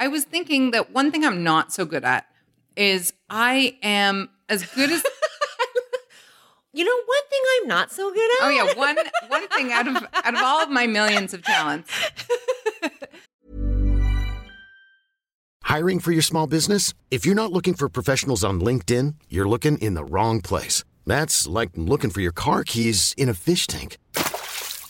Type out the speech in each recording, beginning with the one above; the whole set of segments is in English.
I was thinking that one thing I'm not so good at is I am as good as You know, one thing I'm not so good at. oh yeah one one thing out of out of all of my millions of talents. Hiring for your small business? If you're not looking for professionals on LinkedIn, you're looking in the wrong place. That's like looking for your car keys in a fish tank.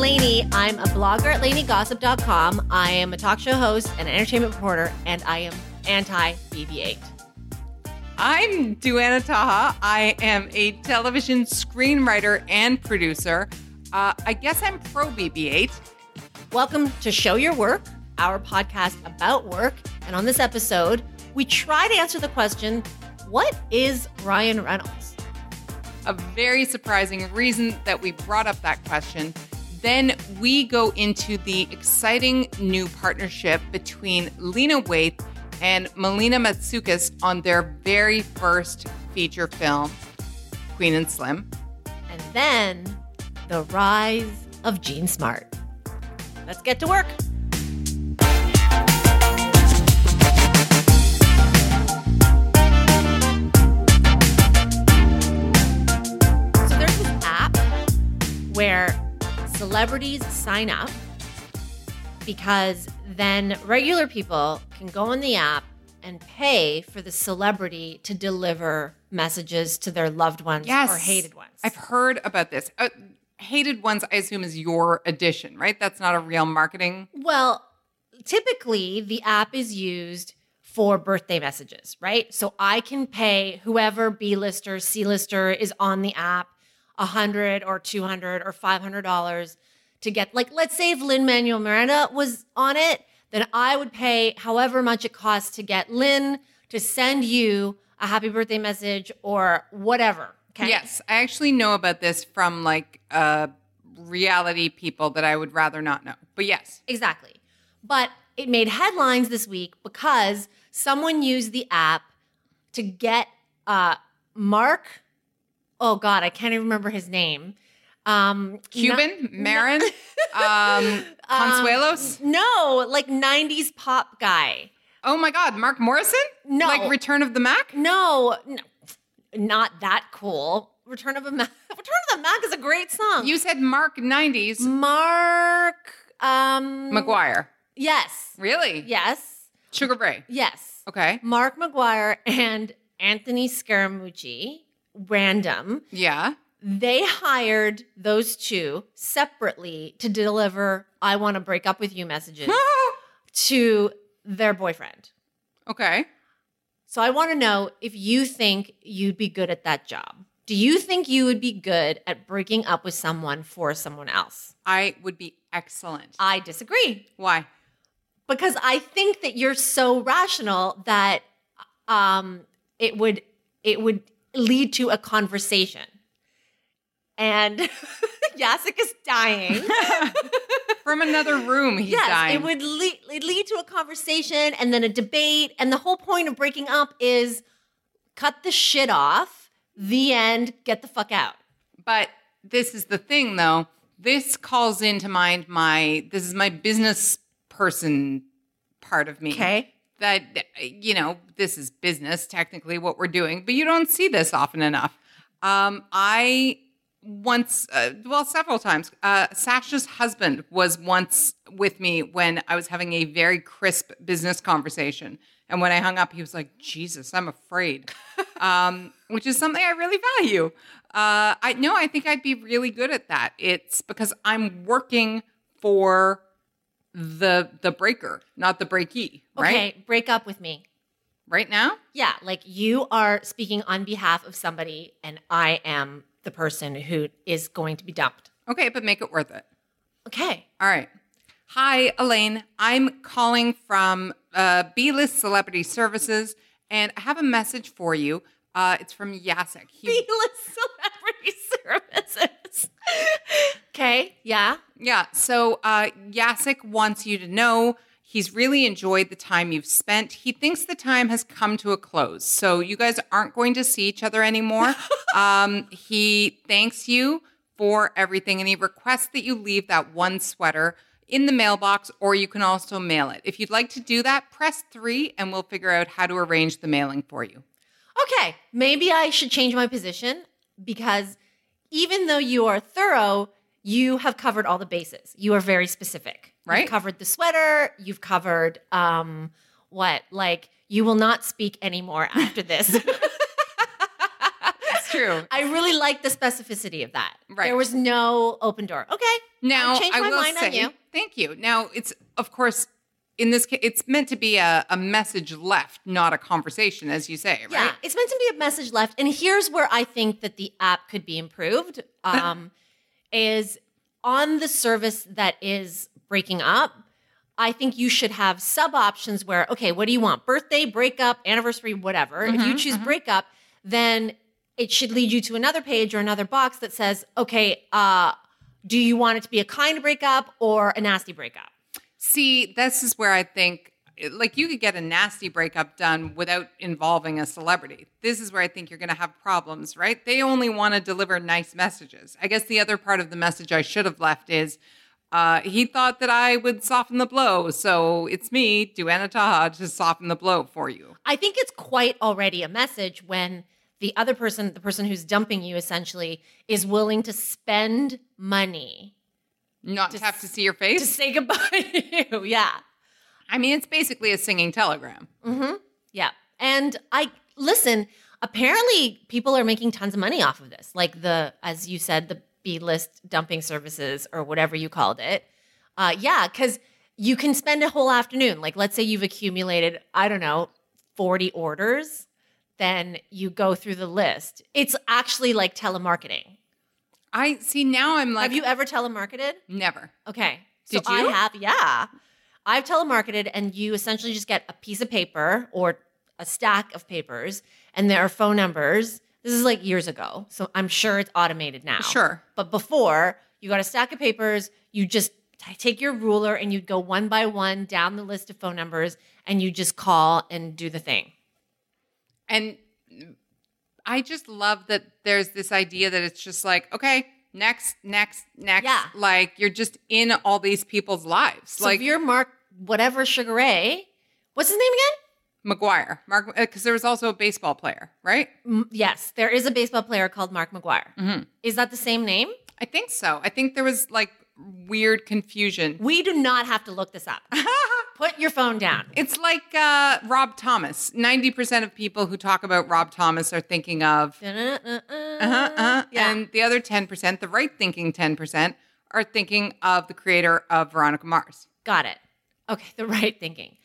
Lainey. I'm a blogger at LaineyGossip.com. I am a talk show host and entertainment reporter, and I am anti BB-8. I'm Duana Taha. I am a television screenwriter and producer. Uh, I guess I'm pro BB-8. Welcome to Show Your Work, our podcast about work. And on this episode, we try to answer the question what is Ryan Reynolds? A very surprising reason that we brought up that question. Then we go into the exciting new partnership between Lena Waithe and Melina Matsoukas on their very first feature film, Queen and Slim. And then the rise of Jean Smart. Let's get to work. So there's this app where celebrities sign up because then regular people can go on the app and pay for the celebrity to deliver messages to their loved ones Yes. or hated ones. I've heard about this. Uh, hated ones, I assume, is your addition, right? That's not a real marketing. Well, typically the app is used for birthday messages, right? So I can pay whoever B-lister, C-lister is on the app a hundred or two hundred or five hundred dollars to get like let's say if Lin-Manuel Miranda was on it, then I would pay however much it costs to get Lin to send you a happy birthday message or whatever. Okay. Yes, I actually know about this from like uh, reality people that I would rather not know. But yes, Exactly. But it made headlines this week because someone used the app to get uh, Mark. Oh God, I can't even remember his name. Um, Cuban, Maron, um, Consuelos. No, like '90s pop guy. oh my God, Mark Morrison? No. Like Return of the Mack? No, no, not that cool. Return of a Mac. Return of the Mack is a great song. You said Mark 90s. Mark. Um, McGuire. Yes. Really? Yes. Sugar Ray. Yes. Okay. Mark McGuire and Anthony Scaramucci, random, Yeah. they hired those two separately to deliver I want to break up with you messages to their boyfriend. okay. So I want to know if you think you'd be good at that job. Do you think you would be good at breaking up with someone for someone else? I would be excellent. I disagree Why? because I think that you're so rational that um, it would it would lead to a conversation. And Jacek is dying. From another room, he's yes, dying. it would lead, it lead to a conversation and then a debate. And the whole point of breaking up is cut the shit off. The end. Get the fuck out. But this is the thing, though. This calls into mind my this is my business person part of me. Okay. That you know, this is business technically what we're doing, but you don't see this often enough. Um, I once, uh, well, several times. Uh, Sasha's husband was once with me when I was having a very crisp business conversation, and when I hung up, he was like, "Jesus, I'm afraid," um, which is something I really value. Uh, I know I think I'd be really good at that. It's because I'm working for the the breaker, not the breakee, right? Okay. Break up with me. Right now, Yeah, like you are speaking on behalf of somebody, and I am the person who is going to be dumped. okay, but make it worth it. Okay. All right. Hi, Elaine. I'm calling from uh, B List Celebrity Services, And I have a message for you. Uh, it's from Jacek. He, B-list celebrity services. okay, yeah. yeah. So uh, Jacek wants you to know he's really enjoyed the time you've spent. He thinks the time has come to a close. So you guys aren't going to see each other anymore. um, he thanks you for everything and he requests that you leave that one sweater in the mailbox or you can also mail it. If you'd like to do that, press three and we'll figure out how to arrange the mailing for you. Okay, maybe I should change my position because even though you are thorough, you have covered all the bases. You are very specific. Right. You've covered the sweater, you've covered um what? Like you will not speak anymore after this. That's true. I really like the specificity of that. Right. There was no open door. Okay. Now, I've changed I will mind say, on you. thank you. Now, it's of course in this case, it's meant to be a, a message left, not a conversation, as you say, right? Yeah, it's meant to be a message left. And here's where I think that the app could be improved. Um, is on the service that is breaking up. I think you should have sub options where, okay, what do you want? Birthday, breakup, anniversary, whatever. if you choose breakup, then it should lead you to another page or another box that says, okay, uh, do you want it to be a kind breakup or a nasty breakup? See, this is where I think, like, you could get a nasty breakup done without involving a celebrity. This is where I think you're going to have problems, right? They only want to deliver nice messages. I guess the other part of the message I should have left is uh, he thought that I would soften the blow. So it's me, Duana Taha, to soften the blow for you. I think it's quite already a message when the other person, the person who's dumping you essentially, is willing to spend money Not to have to see your face? to say goodbye to you. Yeah. I mean, it's basically a singing telegram. Mm-hmm. Yeah. And I listen, apparently people are making tons of money off of this. Like the, as you said, the B list dumping services or whatever you called it. Uh, yeah, because you can spend a whole afternoon. Like, let's say you've accumulated, I don't know, 40 orders, then you go through the list. It's actually like telemarketing. I see now I'm like, have you ever telemarketed? never. Okay. So Did I you? have, yeah. I've telemarketed, and you essentially just get a piece of paper or a stack of papers, and there are phone numbers. This is like years ago. So I'm sure it's automated now. Sure. But before, you got a stack of papers, you just t- take your ruler and you'd go one by one down the list of phone numbers and you just call and do the thing. And I just love that there's this idea that it's just like, okay, next, next, next. Yeah. Like you're just in all these people's lives. So like if you're Mark, whatever Sugar Ray, what's his name again? McGuire, Mark, because there was also a baseball player, right? M- yes, there is a baseball player called Mark McGuire. Mhm. Is that the same name? I think so. I think there was like weird confusion. We do not have to look this up. Put your phone down. It's like uh, Rob Thomas. 90% of people who talk about Rob Thomas are thinking of Uh-huh, uh-huh. Yeah. And the other 10%, the right thinking 10%, are thinking of the creator of Veronica Mars. Got it. Okay, the right thinking.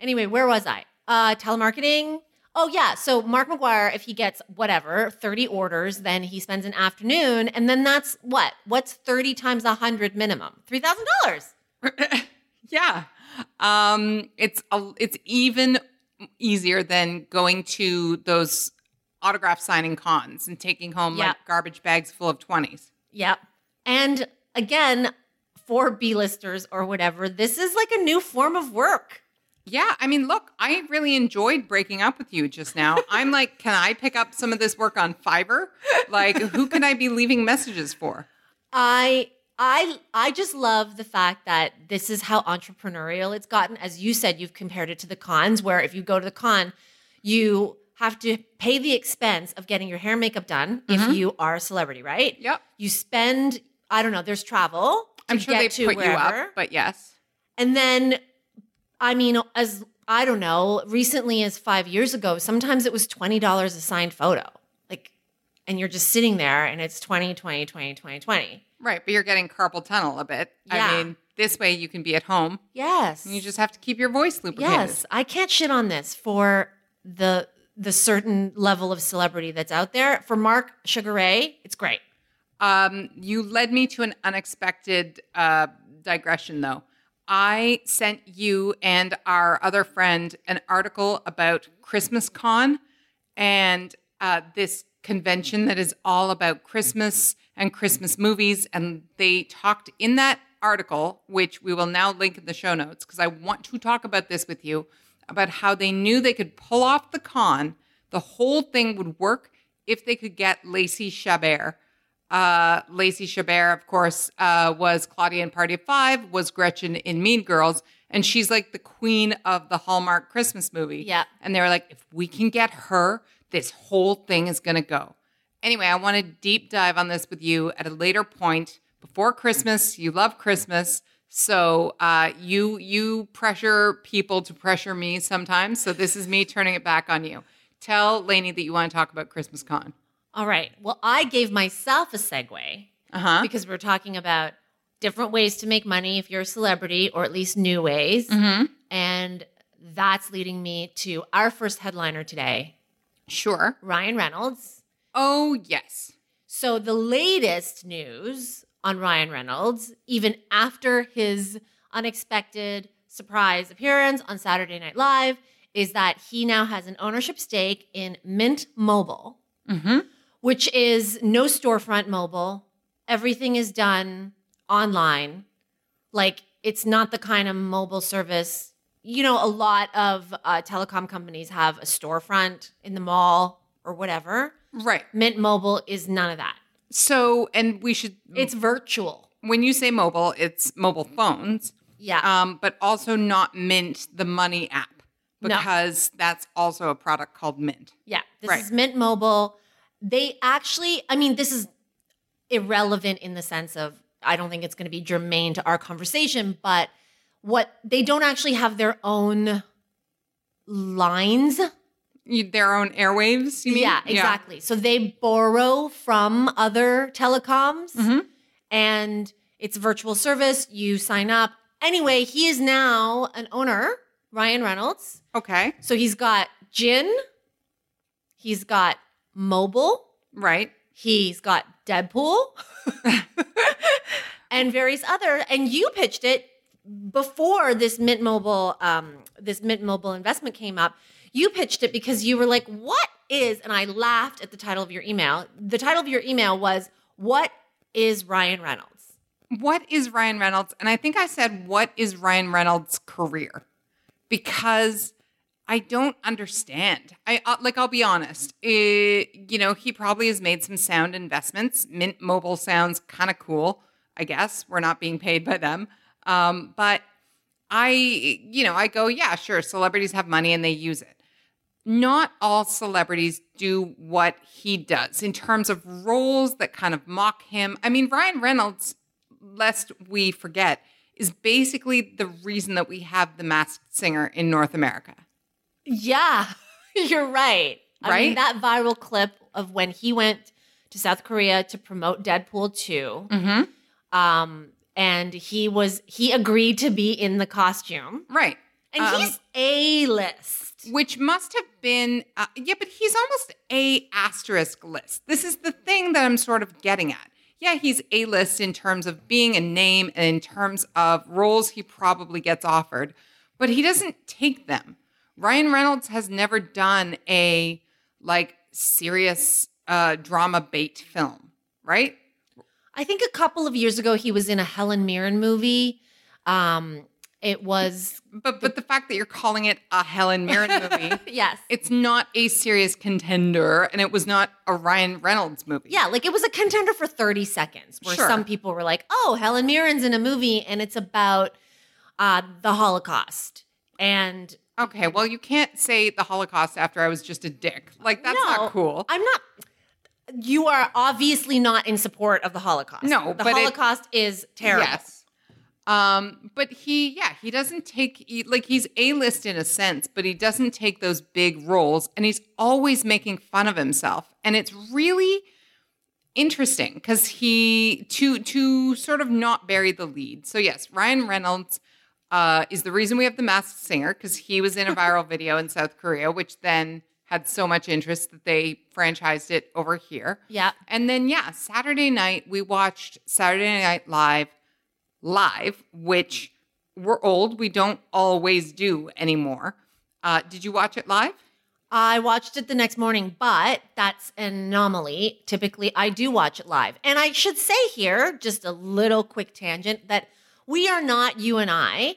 Anyway, where was I? Uh, telemarketing. Oh yeah, so Mark McGuire, if he gets whatever thirty orders, then he spends an afternoon, and then that's what? What's thirty times a hundred minimum? Three thousand dollars. Yeah. Um, it's a, it's even easier than going to those autograph signing cons and taking home Yeah. like garbage bags full of 20s. Yep. And again, for B-listers or whatever, this is like a new form of work. Yeah, I mean, look, I really enjoyed breaking up with you just now. I'm like, can I pick up some of this work on Fiverr? Like, who can I be leaving messages for? I I I just love the fact that this is how entrepreneurial it's gotten. As you said, you've compared it to the cons, where if you go to the con, you have to pay the expense of getting your hair and makeup done Mhm. if you are a celebrity, right? Yep. You spend, I don't know, there's travel. To I'm sure get they to put wherever. you up, but yes. And then, I mean, as I don't know, recently as five years ago, sometimes it was $20 a signed photo. Like, and you're just sitting there and it's 20, 20, 20, 20, 20. Right, but you're getting carpal tunnel a bit. Yeah. I mean, this way you can be at home. Yes. And you just have to keep your voice lubricated. Yes, I can't shit on this for the the certain level of celebrity that's out there. For Mark Sugar Ray, it's great. Um, you led me to an unexpected uh, digression, though. I sent you and our other friend an article about Christmas Con and uh, this convention that is all about Christmas and Christmas movies. And they talked in that article, which we will now link in the show notes, because I want to talk about this with you about how they knew they could pull off the con. The whole thing would work if they could get Lacey Chabert. Uh, Lacey Chabert, of course, uh, was Claudia in Party of Five, was Gretchen in Mean Girls, and she's like the queen of the Hallmark Christmas movie. Yeah. And they were like, if we can get her, this whole thing is going to go. Anyway, I want to deep dive on this with you at a later point before Christmas. You love Christmas. So uh, you you pressure people to pressure me sometimes. So this is me turning it back on you. Tell Lainey that you want to talk about Christmas Con. All right. Well, I gave myself a segue Uh huh. because we're talking about different ways to make money if you're a celebrity, or at least new ways. Mm-hmm. And that's leading me to our first headliner today, Sure. Ryan Reynolds. Oh yes. So, the latest news on Ryan Reynolds, even after his unexpected surprise appearance on Saturday Night Live, is that he now has an ownership stake in Mint Mobile, Mm-hmm. which is no storefront mobile. Everything is done online. Like, it's not the kind of mobile service. You know, a lot of uh, telecom companies have a storefront in the mall or whatever. Right. Mint Mobile is none of that. So, and we should. It's virtual. when you say mobile, it's mobile phones. Yeah. um, but also not Mint, the money app, No. because that's also a product called Mint. yeah. This right. is Mint Mobile. They actually, I mean, this is irrelevant in the sense of I don't think it's going to be germane to our conversation, but what they don't actually have their own lines. Their own airwaves, you mean? Yeah, exactly. So they borrow from other telecoms Mhm. and it's a virtual service. You sign up. Anyway, he is now an owner, Ryan Reynolds. Okay. So he's got Gin, he's got Mobile, Right. he's got Deadpool, and various other. And you pitched it before this Mint Mobile, um, this Mint Mobile investment came up. You pitched it because you were like, "What is?" And I laughed at the title of your email. The title of your email was, "What is Ryan Reynolds?" What is Ryan Reynolds? And I think I said, what is Ryan Reynolds' career? Because I don't understand. I uh, like. I'll be honest. Eh, you know, he probably has made some sound investments. Mint Mobile sounds kind of cool. I guess we're not being paid by them, um, but I, you know, I go, yeah, sure. Celebrities have money and they use it. Not all celebrities do what he does in terms of roles that kind of mock him. I mean, Ryan Reynolds, lest we forget, is basically the reason that we have the masked singer in North America. Yeah, you're right. I mean, Right? that viral clip of when he went to South Korea to promote Deadpool 2. Mm-hmm. Um, and he was he agreed to be in the costume. Right. And Um, he's A list. which must have been uh, yeah but he's almost a asterisk list this is the thing that i'm sort of getting at yeah he's a list in terms of being a name and in terms of roles he probably gets offered but he doesn't take them ryan reynolds has never done a like serious uh drama bait film right I think a couple of years ago he was in a Helen Mirren movie. Um, it was but but the fact that you're calling it a helen mirren movie yes. it's not a serious contender and it was not a ryan reynolds movie Yeah, like it was a contender for 30 seconds where Sure. some people were like, oh, Helen Mirren's in a movie and it's about uh, the Holocaust. And Okay, well, you can't say the Holocaust after I was just a dick. Like, that's No, not cool. I'm not. You are obviously not in support of the Holocaust. No, the but it- Holocaust is terrible. Yes. Um, but he, yeah, he doesn't take, he- like, he's A list in a sense, but he doesn't take those big roles and he's always making fun of himself. And it's really interesting because he, to, to sort of not bury the lead. So, yes, Ryan Reynolds. Uh, is the reason we have the masked singer because he was in a viral video in South Korea, which then had so much interest that they franchised it over here. Yeah. And then, yeah, Saturday night, we watched Saturday Night Live live, which we're old. We don't always do anymore. Uh, did you watch it live? I watched it the next morning, but that's an anomaly. Typically, I do watch it live. And I should say here, just a little quick tangent, that we are not, you and I,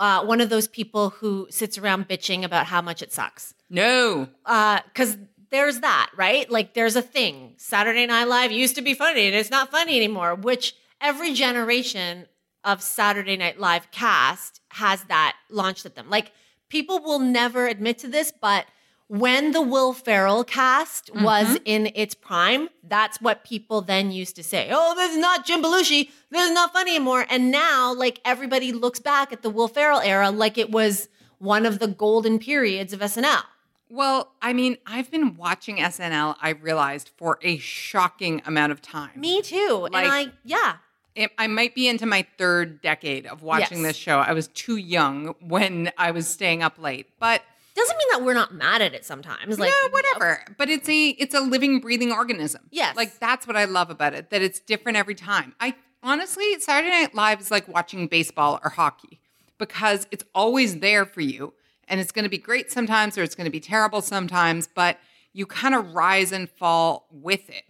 uh, one of those people who sits around bitching about how much it sucks. No. Because there's that, right? Like, there's a thing. Saturday Night Live used to be funny and it's not funny anymore, which every generation of Saturday Night Live cast has that launched at them. Like, people will never admit to this, but when the Will Ferrell cast was mm-hmm. in its prime, that's what people then used to say. Oh, this is not Jim Belushi. This is not funny anymore. And now, like everybody looks back at the Will Ferrell era like it was one of the golden periods of SNL. Well, I mean, I've been watching SNL, I realized, for a shocking amount of time. Me too. Like- and I, yeah, It, I might be into my third decade of watching Yes. this show. I was too young when I was staying up late, but doesn't mean that we're not mad at it sometimes. Like, yeah, whatever. But it's a it's a living, breathing organism. Yes. like that's what I love about it. That it's different every time. I honestly, Saturday Night Live is like watching baseball or hockey because it's always there for you, and it's going to be great sometimes or it's going to be terrible sometimes. But you kind of rise and fall with it,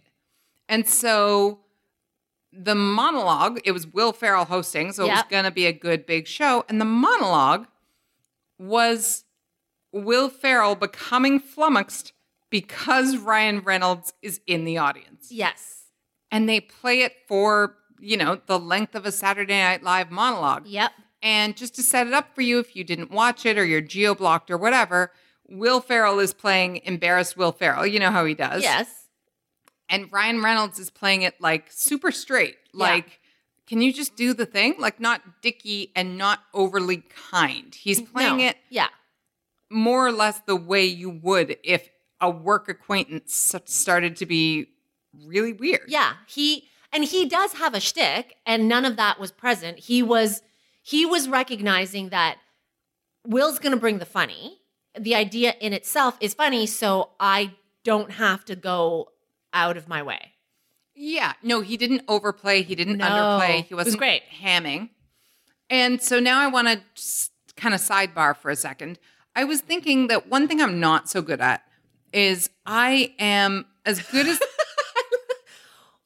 and so the monologue. It was Will Ferrell hosting, so it was going to be a good big show, and the monologue was Will Ferrell becoming flummoxed because Ryan Reynolds is in the audience. Yes. And they play it for, you know, the length of a Saturday Night Live monologue. Yep. And just to set it up for you, if you didn't watch it or you're geo blocked or whatever, Will Ferrell is playing embarrassed Will Ferrell. You know how he does. Yes. And Ryan Reynolds is playing it like super straight. Like, can you just do the thing? Like, not dicky and not overly kind. He's playing No. it Yeah. more or less the way you would if a work acquaintance started to be really weird. Yeah, he and he does have a shtick, and none of that was present. He was he was recognizing that Will's going to bring the funny. The idea in itself is funny, so I don't have to go out of my way. Yeah. No, he didn't overplay. He didn't No. underplay. He It was wasn't great. hamming. And so now I want to kind of sidebar for a second. I was thinking that one thing I'm not so good at is I am as good as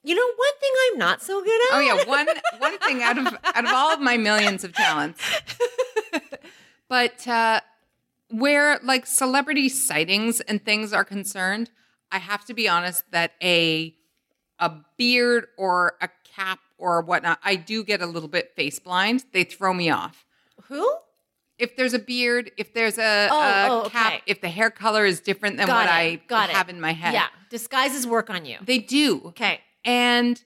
You know, one thing I'm not so good at. oh yeah one one thing out of out of all of my millions of talents but uh where like celebrity sightings and things are concerned i have to be honest that a a beard or a cap or whatnot i do get a little bit face blind they throw me off Who? if there's a beard if there's a, Oh, a oh, cap okay. if the hair color is different than Got what it, i got it. have in my head Yeah, disguises work on you. they do Okay. and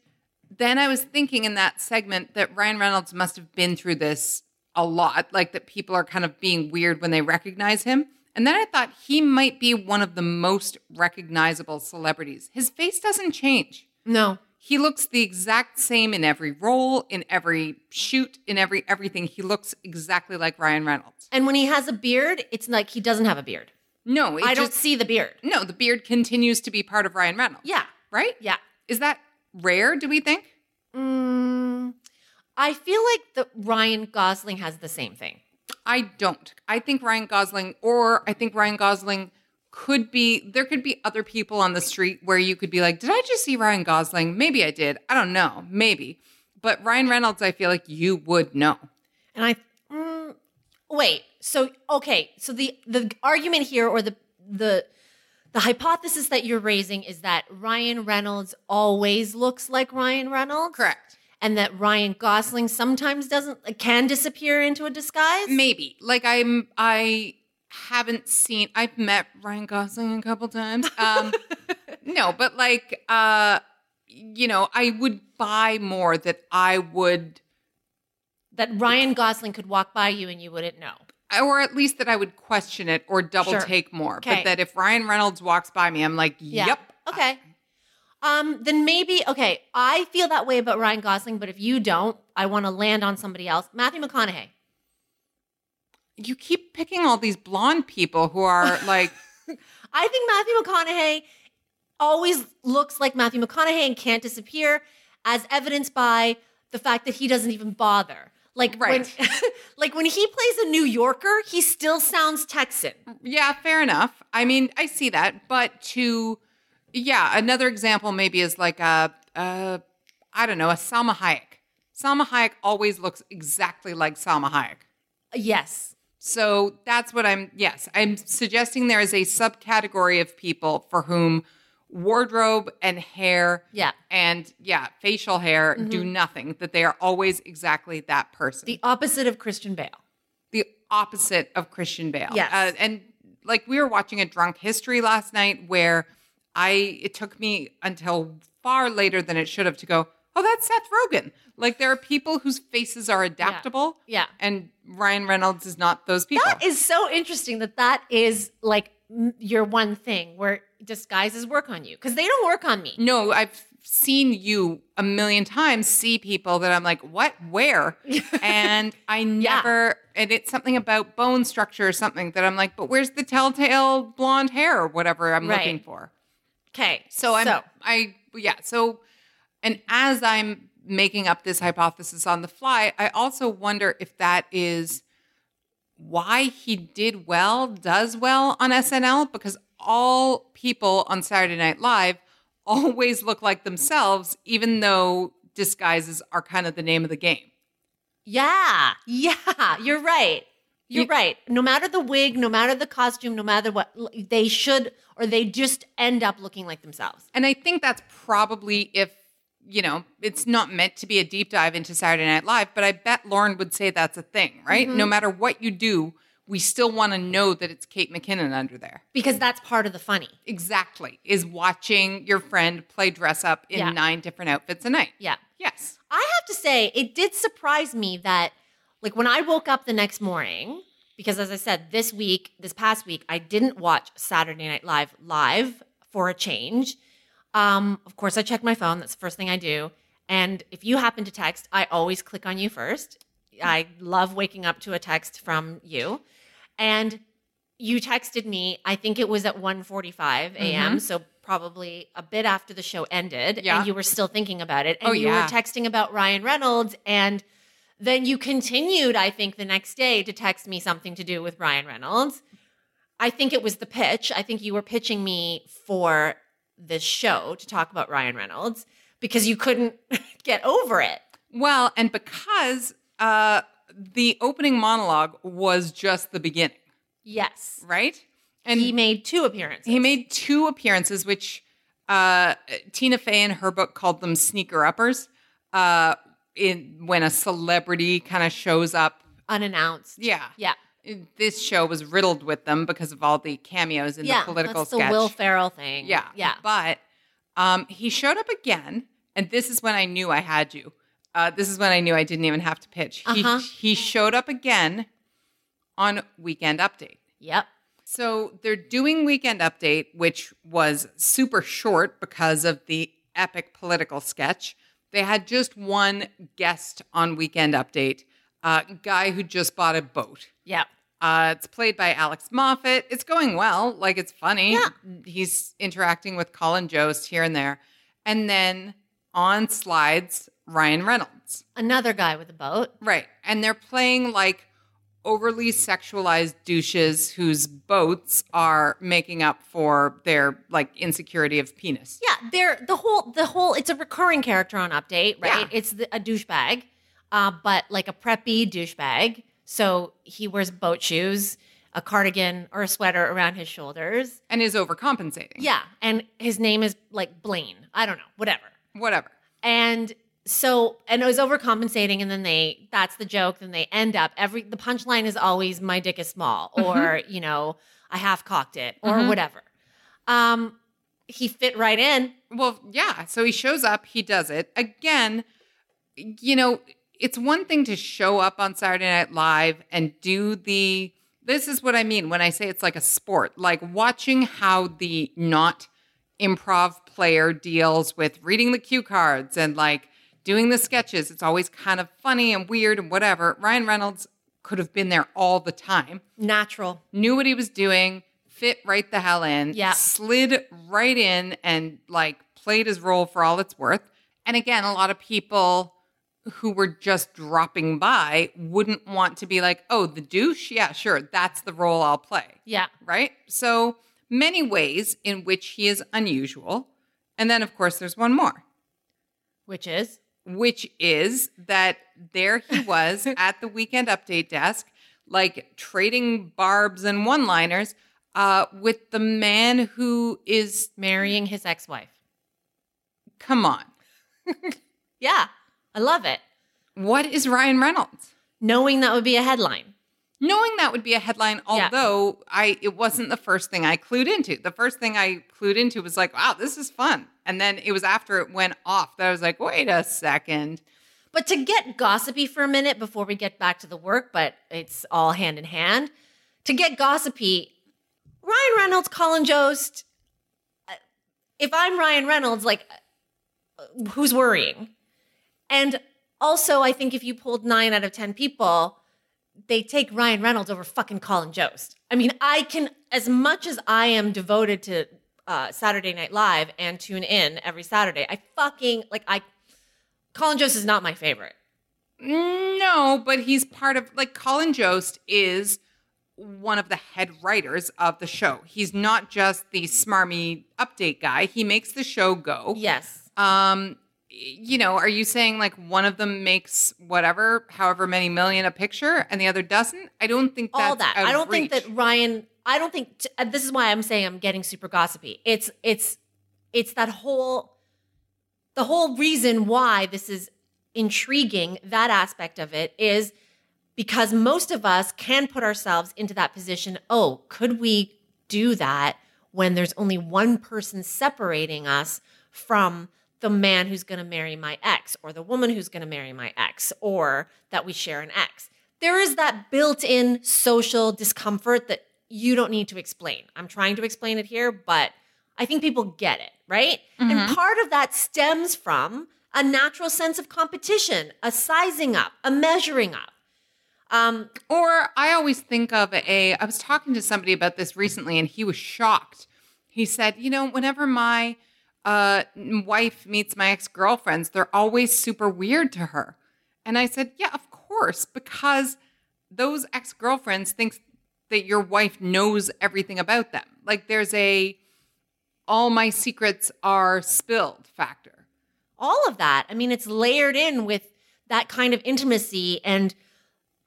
then I was thinking in that segment that Ryan Reynolds must have been through this a lot, like that people are kind of being weird when they recognize him. And then I thought he might be one of the most recognizable celebrities. His face doesn't change. No. He looks the exact same in every role, in every shoot, in every everything. He looks exactly like Ryan Reynolds. And when he has a beard, it's like he doesn't have a beard. No, it I don't just- see the beard. No, the beard continues to be part of Ryan Reynolds. Yeah. Right? Yeah. Is that rare, do we think? Mm, I feel like the Ryan Gosling has the same thing. I don't. I think Ryan Gosling, or I think Ryan Gosling could be, there could be other people on the street where you could be like, did I just see Ryan Gosling? Maybe I did. I don't know. Maybe. But Ryan Reynolds, I feel like you would know. And I mm, wait. So okay. So the the argument here, or the the the hypothesis that you're raising, is that Ryan Reynolds always looks like Ryan Reynolds, Correct. And that Ryan Gosling sometimes doesn't can disappear into a disguise. Maybe. Like I'm, I haven't seen, I've met Ryan Gosling a couple times. Um, no, but like, uh, you know, I would buy more that I would that Ryan Gosling could walk by you and you wouldn't know. or at least that I would question it or double Sure. take more. Okay. But that if Ryan Reynolds walks by me, I'm like, Yeah. yep. Okay. Um, then maybe okay. I feel that way about Ryan Gosling, but if you don't, I want to land on somebody else. Matthew McConaughey. You keep picking all these blonde people who are like, I think Matthew McConaughey always looks like Matthew McConaughey and can't disappear, as evidenced by the fact that he doesn't even bother. Like Right. when like when he plays a New Yorker, he still sounds Texan. Yeah, fair enough. I mean, I see that, but to yeah, another example maybe is like a, a I don't know, a Salma Hayek. Salma Hayek always looks exactly like Salma Hayek. Yes. So that's what I'm yes, I'm suggesting there is a subcategory of people for whom wardrobe and hair Yeah. and yeah, facial hair do nothing, that they are always exactly that person. The opposite of Christian Bale. the opposite of Christian Bale. Yes. Uh, and like we were watching a drunk history last night where I it took me until far later than it should have to go, oh, that's Seth Rogen. Like there are people whose faces are adaptable. Yeah. And Ryan Reynolds is not those people. That is so interesting that that is like your one thing where disguises work on you because they don't work on me. no, I've seen you a million times see people that I'm like, what, where? and I never, and it's something about bone structure or something that I'm like, but where's the telltale blonde hair or whatever I'm Right. looking for? Okay. So I'm I yeah, so and as I'm making up this hypothesis on the fly, I also wonder if that is why he did well, does well on SNL because all people on Saturday Night Live always look like themselves even though disguises are kind of the name of the game. Yeah. Yeah. You're right. You're You- right. No matter the wig, no matter the costume, no matter what, they should or they just end up looking like themselves. And I think that's probably if, you know, it's not meant to be a deep dive into Saturday Night Live, but I bet Lorne would say that's a thing, right? Mm-hmm. No matter what you do, we still want to know that it's Kate McKinnon under there. Because that's part of the funny. Exactly. Is watching your friend play dress up in Yeah. nine different outfits a night. Yeah. Yes. I have to say, it did surprise me that, like, when I woke up the next morning, because as I said, this week, this past week, I didn't watch Saturday Night Live live for a change. Um, of course, I check my phone. That's the first thing I do. And if you happen to text, I always click on you first. I love waking up to a text from you. And you texted me, I think it was at 1:45 a.m. So probably a bit after the show ended. Yeah. And you were still thinking about it. And Oh, you yeah. were texting about Ryan Reynolds. And then you continued, I think, the next day to text me something to do with Ryan Reynolds. I think it was the pitch. I think you were pitching me for this show to talk about Ryan Reynolds because you couldn't get over it. Well, and because uh, the opening monologue was just the beginning, Yes. right? And he made two appearances. He made two appearances, which uh, Tina Fey in her book called them sneaker uppers. Uh, in when a celebrity kind of shows up, unannounced. yeah, Yeah. This show was riddled with them because of all the cameos in yeah. the political that's the sketch. Will Ferrell thing. yeah, Yeah. But um, he showed up again, and this is when I knew I had you. Uh, this is when I knew I didn't even have to pitch. Uh-huh. He he showed up again on Weekend Update. Yep. So they're doing Weekend Update, which was super short because of the epic political sketch. They had just one guest on Weekend Update, a guy who just bought a boat. Yeah. Uh, it's played by Alex Moffat. It's going well. Like it's funny. Yeah. He's interacting with Colin Jost here and there. And then on slides, Ryan Reynolds. Another guy with a boat. Right. And they're playing like overly sexualized douches whose boats are making up for their like insecurity of penis. Yeah, they're the whole the whole it's a recurring character on Update, right? Yeah. It's the, a douchebag, uh, but like a preppy douchebag. So he wears boat shoes, a cardigan or a sweater around his shoulders. And is overcompensating. Yeah, and his name is like Blaine. I don't know, whatever. Whatever. And so, and it was overcompensating, and then they that's the joke. Then they end up every the punchline is always my dick is small, or you know, I half cocked it, or Mhm. whatever. Um, he fit right in. Well, yeah. So he shows up, he does it. Again, you know, it's one thing to show up on Saturday Night Live and do the. This is what I mean when I say it's like a sport, like watching how the not improv player deals with reading the cue cards and like doing the sketches. It's always kind of funny and weird and whatever. Ryan Reynolds could have been there all the time Natural. knew what he was doing, fit right the hell in, Yeah. slid right in and like played his role for all it's worth. And again, a lot of people who were just dropping by wouldn't want to be like, oh, the douche? Yeah, sure. That's the role I'll play. Yeah. Right? So many ways in which he is unusual. And then, of course, there's one more, Which is which is that there he was at the weekend update desk, like trading barbs and one liners uh, with the man who is, marrying his ex wife. come on, Yeah. I love it. what is Ryan Reynolds? Knowing that would be a headline. Knowing that would be a headline Yeah. although i it wasn't the first thing i clued into the first thing i clued into was like wow this is fun and then it was after it went off that i was like wait a second But to get gossipy for a minute before we get back to the work, but it's all hand in hand. To get gossipy, Ryan Reynolds, Colin Jost. uh, If I'm Ryan Reynolds, like, uh, who's worrying? And also, I think if you pulled nine out of 10 people, they take Ryan Reynolds over fucking Colin Jost. I mean, I can, as much as I am devoted to uh, Saturday Night Live and tune in every Saturday, I fucking, like, I, Colin Jost is not my favorite. no but he's part of like colin jost is one of the head writers of the show he's not just the smarmy update guy he makes the show go Yes. Um, you know, are you saying like one of them makes whatever, however many million a picture, and the other doesn't? I don't think that's All that. I don't think that. Ryan, I don't think, t- this is why I'm saying I'm getting super gossipy. It's, it's, it's that whole, the whole reason why this is intriguing, that aspect of it is because most of us can put ourselves into that position. Oh, could we do that when there's only one person separating us from the man who's going to marry my ex or the woman who's going to marry my ex or that we share an ex? There is that built in social discomfort that you don't need to explain. I'm trying to explain it here, but I think people get it, right? And part of that stems from a natural sense of competition, a sizing up, a measuring up. Um, Or I always think of a. I was talking to somebody about this recently, and he was shocked. He said, "You know, whenever my uh, wife meets my ex girlfriends, they're always super weird to her." And I said, "Yeah, of course, because those ex girlfriends think that your wife knows everything about them. Like there's a all my secrets are spilled factor." all of that. I mean, it's layered in with that kind of intimacy. And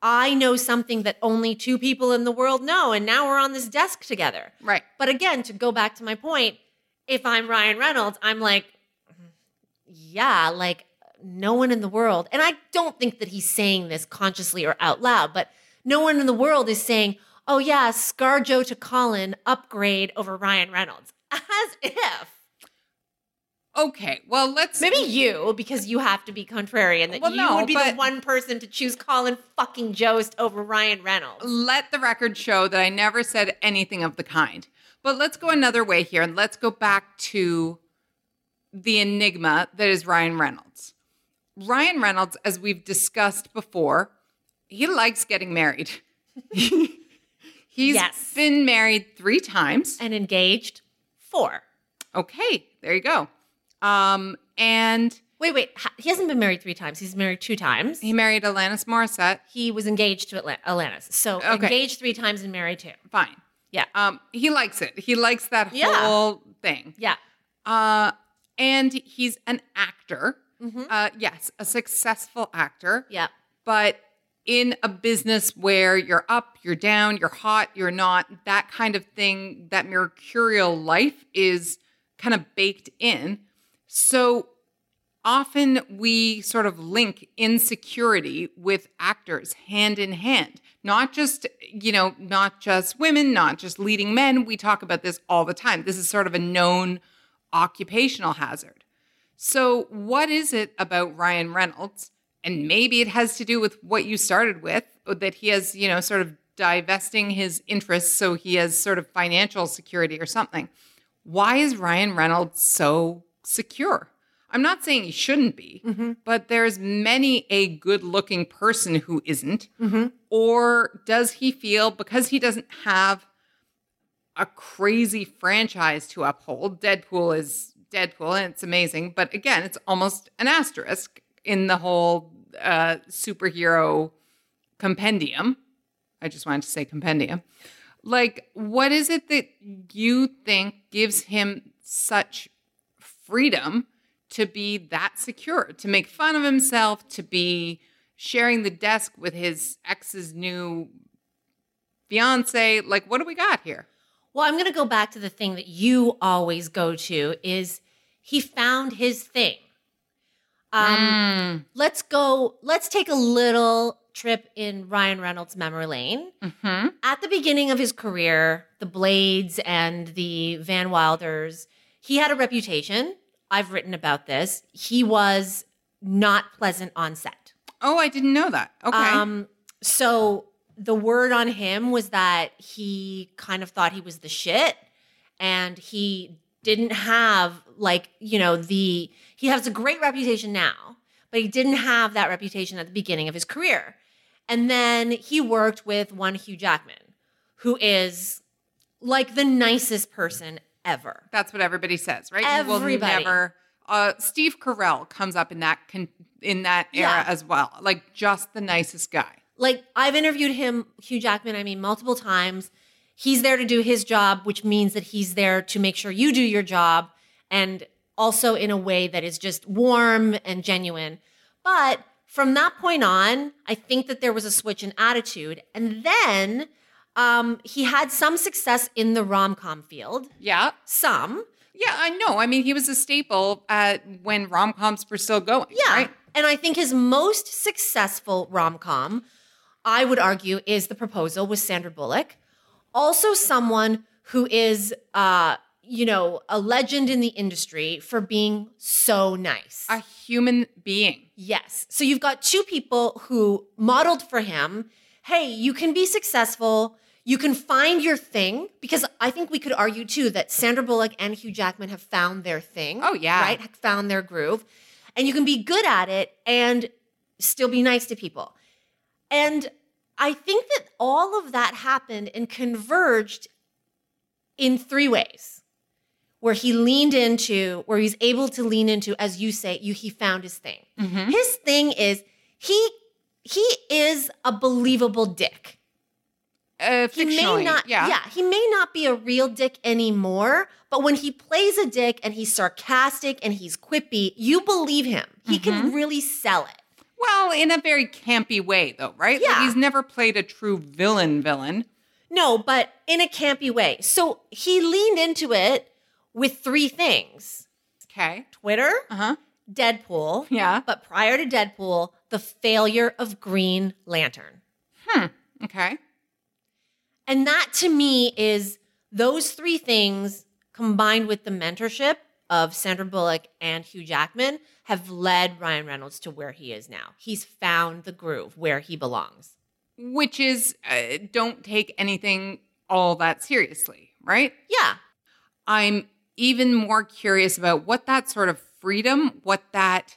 I know something that only two people in the world know. And now we're on this desk together. Right. But again, to go back to my point, if I'm Ryan Reynolds, I'm like, yeah, like no one in the world. And I don't think that he's saying this consciously or out loud, but no one in the world is saying, oh, yeah, Scarjo to Colin, upgrade over Ryan Reynolds. As if. Okay. Well, let's Maybe you, because you have to be contrarian, that Well, you no, would be the one person to choose Colin fucking Jost over Ryan Reynolds. let the record show that I never said anything of the kind. But let's go another way here and let's go back to the enigma that is Ryan Reynolds. Ryan Reynolds, as we've discussed before, he likes getting married. He's Yes. been married three times. And engaged four. Okay, there you go. Um, and Wait, wait, he hasn't been married three times. He's married two times. he married Alanis Morissette. He was engaged to Atla- Alanis. So Okay. engaged three times and married two. Fine. Yeah. Um, he likes it. He likes that Yeah. whole thing. Yeah. Uh, and he's an actor. Mhm. Uh, yes, a successful actor, Yeah. but in a business where you're up, you're down, you're hot, you're not, that kind of thing, that mercurial life is kind of baked in. So often we sort of link insecurity with actors hand in hand not just you know not just women not just leading men. We talk about this all the time. This is sort of a known occupational hazard. So what is it about ryan reynolds and maybe it has to do with what you started with that he has you know sort of divesting his interests so he has sort of financial security or something? Why is ryan reynolds so secure I'm not saying he shouldn't be, but there's many a good looking person who isn't. Or does he feel because he doesn't have a crazy franchise to uphold? Deadpool is Deadpool and it's amazing. But again, it's almost an asterisk in the whole uh, superhero compendium. I just wanted to say compendium. Like, what is it that you think gives him such freedom to be that secure, to make fun of himself, to be sharing the desk with his ex's new fiance? Like, what do we got here? Well, I'm going to go back to the thing that you always go to is he found his thing. Um, Mm. Let's go. Let's take a little trip in Ryan Reynolds' memory lane. hmm At the beginning of his career, the Blades and the Van Wilders, he had a reputation. I've written about this. He was not pleasant on set. Oh, I didn't know that. Okay. Um, so the word on him was that he kind of thought he was the shit and he didn't have like, you know, the he has a great reputation now, but he didn't have that reputation at the beginning of his career. And then he worked with one Hugh Jackman, who is like the nicest person ever. That's what everybody says, right? You Everybody. will never. Uh, Steve Carell comes up in that con- in that era Yeah. as well, like just the nicest guy. like I've interviewed him, Hugh Jackman, I mean, multiple times. He's there to do his job, which means that he's there to make sure you do your job and also in a way that is just warm and genuine. But from that point on, I think that there was a switch in attitude. And then um, he had some success in the rom com field. Yeah, Some. yeah, I know. I mean, he was a staple uh, when rom coms were still going. Yeah. right? And I think his most successful rom com, I would argue, is The Proposal with Sandra Bullock. Also, someone who is, uh, you know, a legend in the industry for being so nice. a human being. yes. So you've got two people who modeled for him hey, you can be successful. You can find your thing because I think we could argue too that Sandra Bullock and Hugh Jackman have found their thing. Oh, yeah. Right? Have Found their groove. And you can be good at it and still be nice to people. And I think that all of that happened and converged in three ways where he leaned into, where he's able to lean into, as you say, you he found his thing. Mhm. His thing is he he is a believable dick. Uh, He may not, yeah. yeah, he may not be a real dick anymore, but when he plays a dick and he's sarcastic and he's quippy, you believe him. He Mm-hmm. can really sell it. Well, in a very campy way, though, right? Like Yeah. he's never played a true villain. Villain. No, but in a campy way. So he leaned into it with three things Okay. Twitter, Uh huh. Deadpool, Yeah. but prior to Deadpool, the failure of Green Lantern. Hmm. Okay. And that to me is those three things combined with the mentorship of Sandra Bullock and Hugh Jackman have led Ryan Reynolds to where he is now. He's found the groove where he belongs. Which is uh, don't take anything all that seriously, right? Yeah. I'm even more curious about what that sort of freedom, what that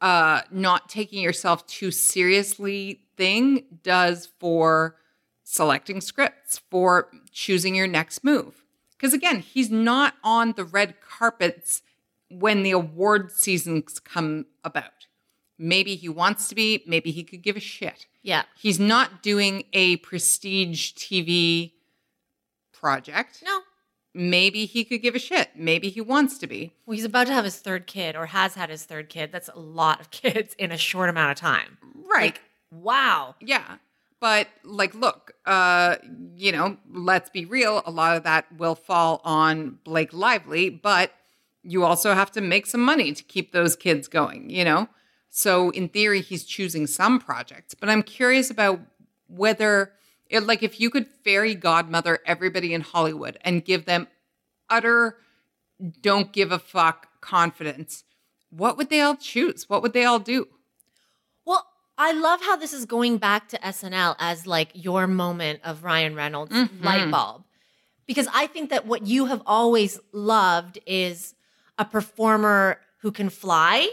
uh, not taking yourself too seriously thing does for selecting scripts, for choosing your next move. Because again, he's not on the red carpets when the award seasons come about. Maybe he wants to be, maybe he could give a shit. Yeah. He's not doing a prestige TV project No. maybe he could give a shit. Maybe he wants to be. Well, he's about to have his third kid or has had his third kid. That's a lot of kids in a short amount of time. Right. Like, wow. yeah. But like look, uh you know, let's be real, a lot of that will fall on Blake Lively, but you also have to make some money to keep those kids going, you know? So in theory he's choosing some projects, but I'm curious about whether it, like if you could fairy godmother everybody in Hollywood and give them utter don't give a fuck confidence, what would they all choose? What would they all do? I love how this is going back to SNL as like your moment of Ryan Reynolds Mhm. light bulb. Because I think that what you have always loved is a performer who can fly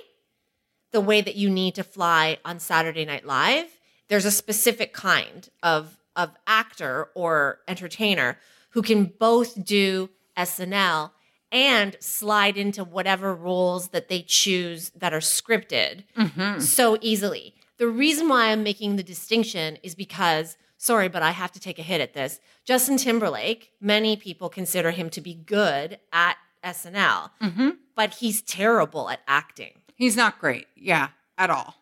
the way that you need to fly on Saturday Night Live. There's a specific kind of of actor or entertainer who can both do SNL and slide into whatever roles that they choose that are scripted Mm-hmm. so easily. The reason why I'm making the distinction is because, sorry, but I have to take a hit at this. Justin Timberlake, many people consider him to be good at SNL, Mm-hmm. but he's terrible at acting. He's not great. Yeah, at all.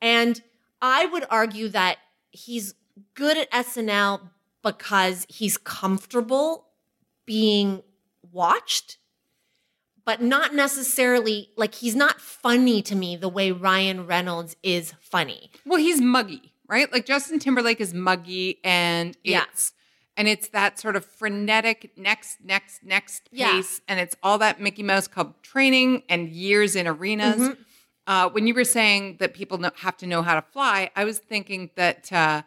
And I would argue that he's good at SNL because he's comfortable being watched, but not necessarily like he's not funny to me the way Ryan Reynolds is funny. Well, he's muggy, right? Like Justin Timberlake is muggy and Yeah. it's and it's that sort of frenetic next, next, next Yeah. pace. And it's all that Mickey Mouse Club training and years in arenas. Mhm. Uh, when you were saying that people know, have to know how to fly, I was thinking that uh,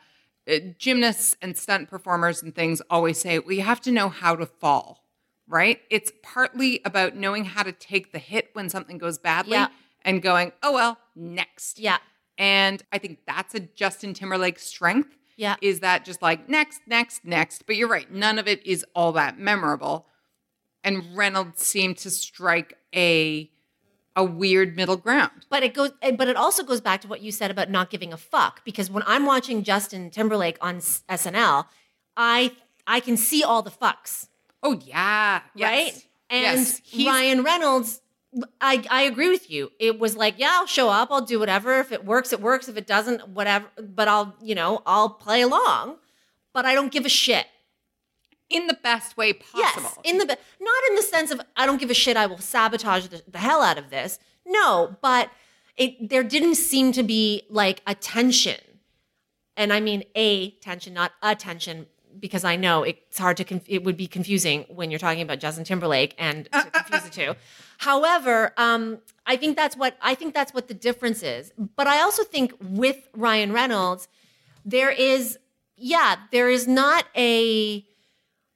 uh, gymnasts and stunt performers and things always say, well, you have to know how to fall, right? It's partly about knowing how to take the hit when something goes badly Yeah. and going, oh, well, next. Yeah. And I think that's a Justin Timberlake strength Yeah. is that just like next, next, next. But you're right, none of it is all that memorable. And Reynolds seemed to strike a a weird middle ground. But it goes eh, but it also goes back to what you said about not giving a fuck because when I'm watching Justin Timberlake on SNL, I I can see all the fucks. Oh yeah, right? yes. And yes. Ryan Reynolds, I, I agree with you. It was like, yeah, I'll show up, I'll do whatever. If it works, it works. If it doesn't, whatever. But I'll, you know, I'll play along. But I don't give a shit. in the best way possible. Yes, in the be- not in the sense of I don't give a shit. I will sabotage the, the hell out of this. No, but it there didn't seem to be like a tension, and I mean a tension, not a tension, because I know it's hard to conf- it would be confusing when you're talking about Justin Timberlake and to uh, uh, confuse the uh. two. However, um, I think that's what I think that's what the difference is. But I also think with Ryan Reynolds, there is yeah, there is not a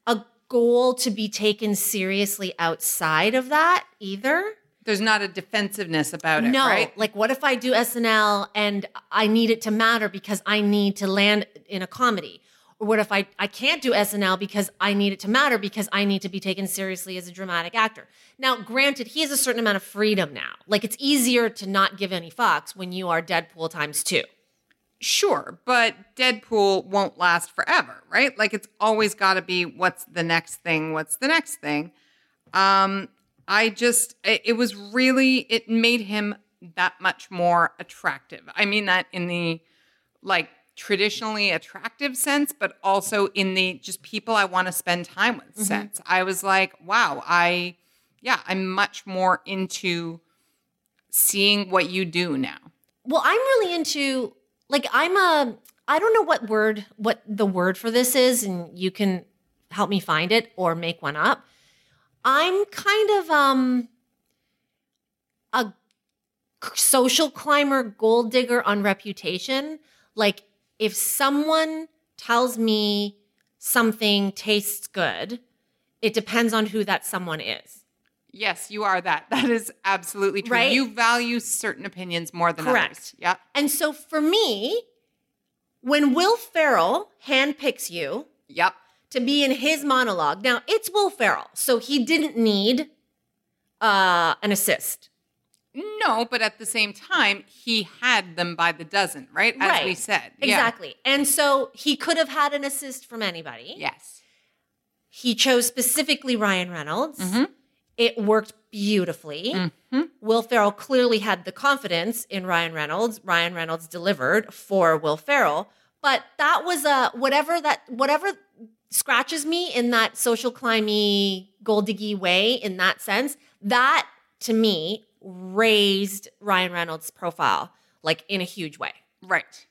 a goal to be taken seriously outside of that either. There's not a defensiveness about it, no, right? like what if I do SNL and I need it to matter because I need to land in a comedy? Or what if I, I can't do SNL because I need it to matter because I need to be taken seriously as a dramatic actor? Now, granted, he has a certain amount of freedom now. Like it's easier to not give any fucks when you are Deadpool times two. Sure, but Deadpool won't last forever, right? Like it's always got to be what's the next thing, what's the next thing. Um I just it, it was really it made him that much more attractive. I mean that in the like traditionally attractive sense, but also in the just people I want to spend time with sense. I was like, wow, I yeah, I'm much more into seeing what you do now. Well, I'm really into like I'm a I don't know what word what the word for this is and you can help me find it or make one up. I'm kind of um a social climber gold digger on reputation. Like if someone tells me something tastes good, it depends on who that someone is. Yes, you are that. That is absolutely true. Right? You value certain opinions more than Correct. others. Yeah. And so for me, when Will Ferrell handpicks you Yep. to be in his monologue. Now, it's Will Ferrell, so he didn't need uh, an assist. No, but at the same time, he had them by the dozen, right? As Right. we said. Yeah. Exactly. And so he could have had an assist from anybody. Yes. He chose specifically Ryan Reynolds. Mhm. It worked beautifully. Mhm. Will Ferrell clearly had the confidence in Ryan Reynolds. Ryan Reynolds delivered for Will Ferrell. But that was a whatever that whatever scratches me in that social climby gold diggy way in that sense, that to me raised Ryan Reynolds' profile like in a huge way. Right.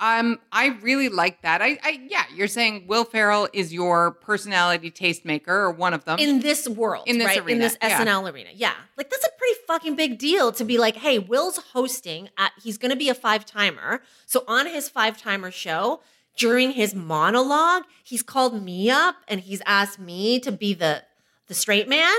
Um, I really like that. I, I yeah, you're saying Will Ferrell is your personality tastemaker or one of them. in this world, In this right? in this yeah. SNL arena. Yeah. Like that's a pretty fucking big deal to be like, hey, Will's hosting at he's gonna be a five timer. So on his five timer show, during his monologue, he's called me up and he's asked me to be the the straight man.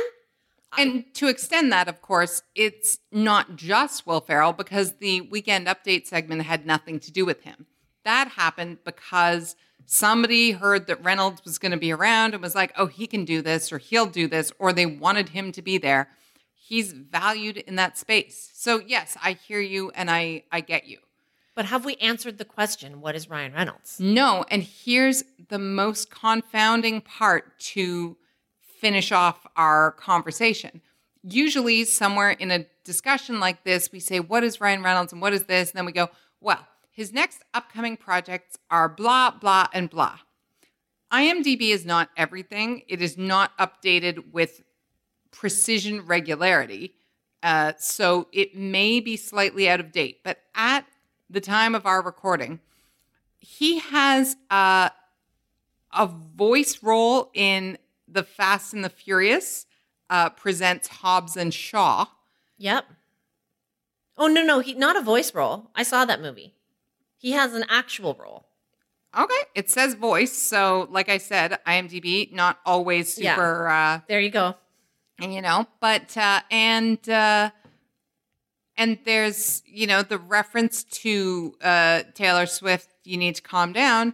And to extend that, of course, it's not just Will Ferrell because the weekend update segment had nothing to do with him. That happened because somebody heard that Reynolds was going to be around and was like, oh, he can do this or he'll do this, or they wanted him to be there. He's valued in that space. So, yes, I hear you and I, I get you. But have we answered the question? What is Ryan Reynolds? No, and here's the most confounding part to finish off our conversation. Usually, somewhere in a discussion like this, we say, What is Ryan Reynolds and what is this? And then we go, Well, his next upcoming projects are blah, blah, and blah. IMDb is not everything, it is not updated with precision regularity. Uh, so it may be slightly out of date, but at the time of our recording, he has uh, a voice role in The Fast and the Furious uh, presents Hobbs and Shaw. Yep. Oh no, no, he not a voice role. I saw that movie. He has an actual role. Okay, it says voice. So, like I said, IMDb not always Yeah. super, uh, There you go. And you know, but uh, and uh, and there's you know the reference to uh, Taylor Swift. You need to calm down,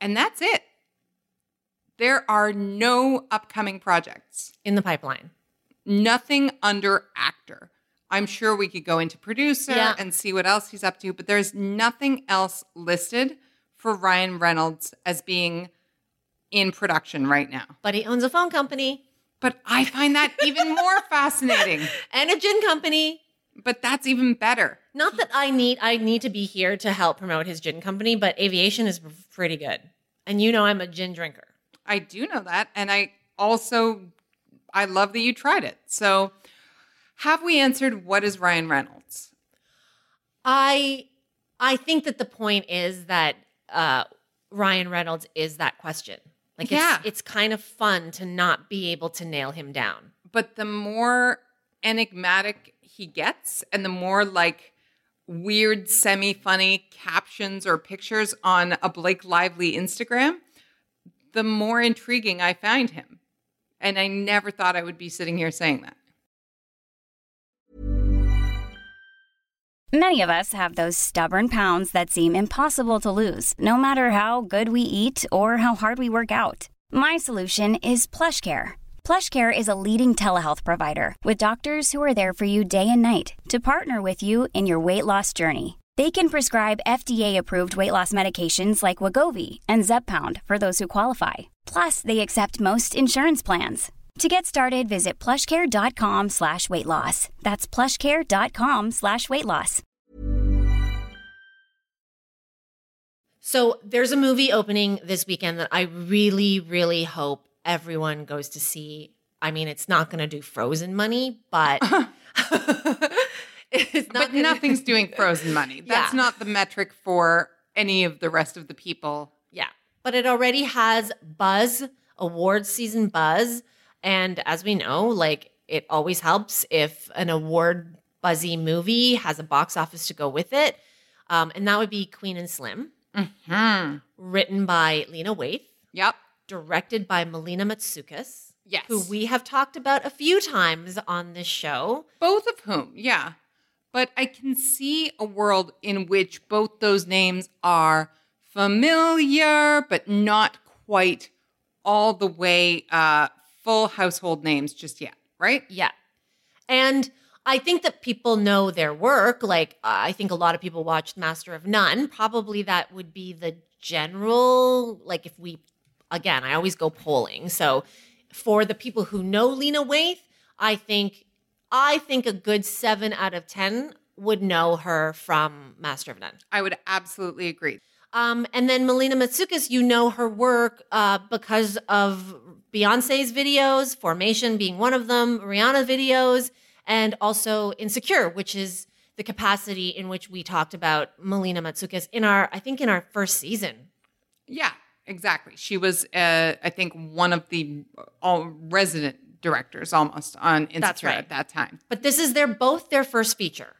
and that's it. There are no upcoming projects. In the pipeline. nothing under actor. I'm sure we could go into producer Yeah. and see what else he's up to, but there's nothing else listed for Ryan Reynolds as being in production right now. But he owns a phone company But I find that even more fascinating. and a gin company. But that's even better. Not that I need I need to be here to help promote his gin company, but aviation is pretty good. And you know I'm a gin drinker. I do know that. And I also, I love that you tried it. So, have we answered what is Ryan Reynolds? I I think that the point is that uh, Ryan Reynolds is that question. Like Yeah. it's it's kind of fun to not be able to nail him down. but the more enigmatic he gets and the more like weird semi funny captions or pictures on a Blake Lively Instagram the more intriguing I find him and I never thought I would be sitting here saying that Many of us have those stubborn pounds that seem impossible to lose, no matter how good we eat or how hard we work out. My solution is PlushCare. PlushCare is a leading telehealth provider with doctors who are there for you day and night to partner with you in your weight loss journey. They can prescribe FDA-approved weight loss medications like Wegovy and Zepbound for those who qualify. Plus, they accept most insurance plans. To get started, visit plushcare.com slash weight loss. That's plushcare.com slash weight loss. So there's a movie opening this weekend that I really, really hope everyone goes to see. I mean, it's not going to do Frozen money, but it's not but gonna- nothing's doing frozen money that's Yeah. not the metric for any of the rest of the people Yeah, but it already has buzz, awards season buzz, and as we know, like it always helps if an award buzzy movie has a box office to go with it. Um, and that would be Queen and Slim, hmm written by Lena Waithe. yep directed by Melina Matsoukas, yes who we have talked about a few times on this show. Both of whom, yeah. But I can see a world in which both those names are familiar, but not quite all the way uh, full household names just yet, right? Yeah. And I think that people know their work. Like, uh, I think a lot of people watched Master of None. Probably that would be the general, like, if we, again, I always go polling. So for the people who know Lena Waithe, I think, I think a good seven out of 10 would know her from Master of None. I would absolutely agree. Um, and then Melina Matsoukas, you know her work uh, because of Beyonce's videos, Formation being one of them, Rihanna videos, and also Insecure, which is the capacity in which we talked about Melina Matsoukas in our, I think, in our first season. Yeah, exactly. She was, uh, I think, one of the all resident directors almost on Insecure That's right. at that time. But this is their both their first feature.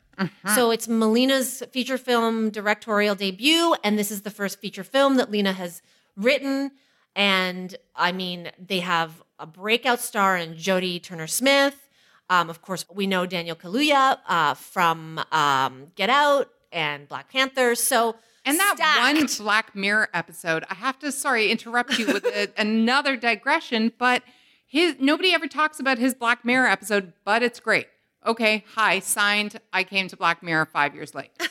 So it's Melina's feature film directorial debut, and this is the first feature film that Lena has written. And I mean, they have a breakout star in Jodie Turner Smith. Um, of course, we know Daniel Kaluuya uh, from um, Get Out and Black Panther. So And that stacked. one Black Mirror episode, I have to sorry interrupt you with a, another digression, but his nobody ever talks about his Black Mirror episode, but it's great. Okay, hi, signed. I came to Black Mirror five years late.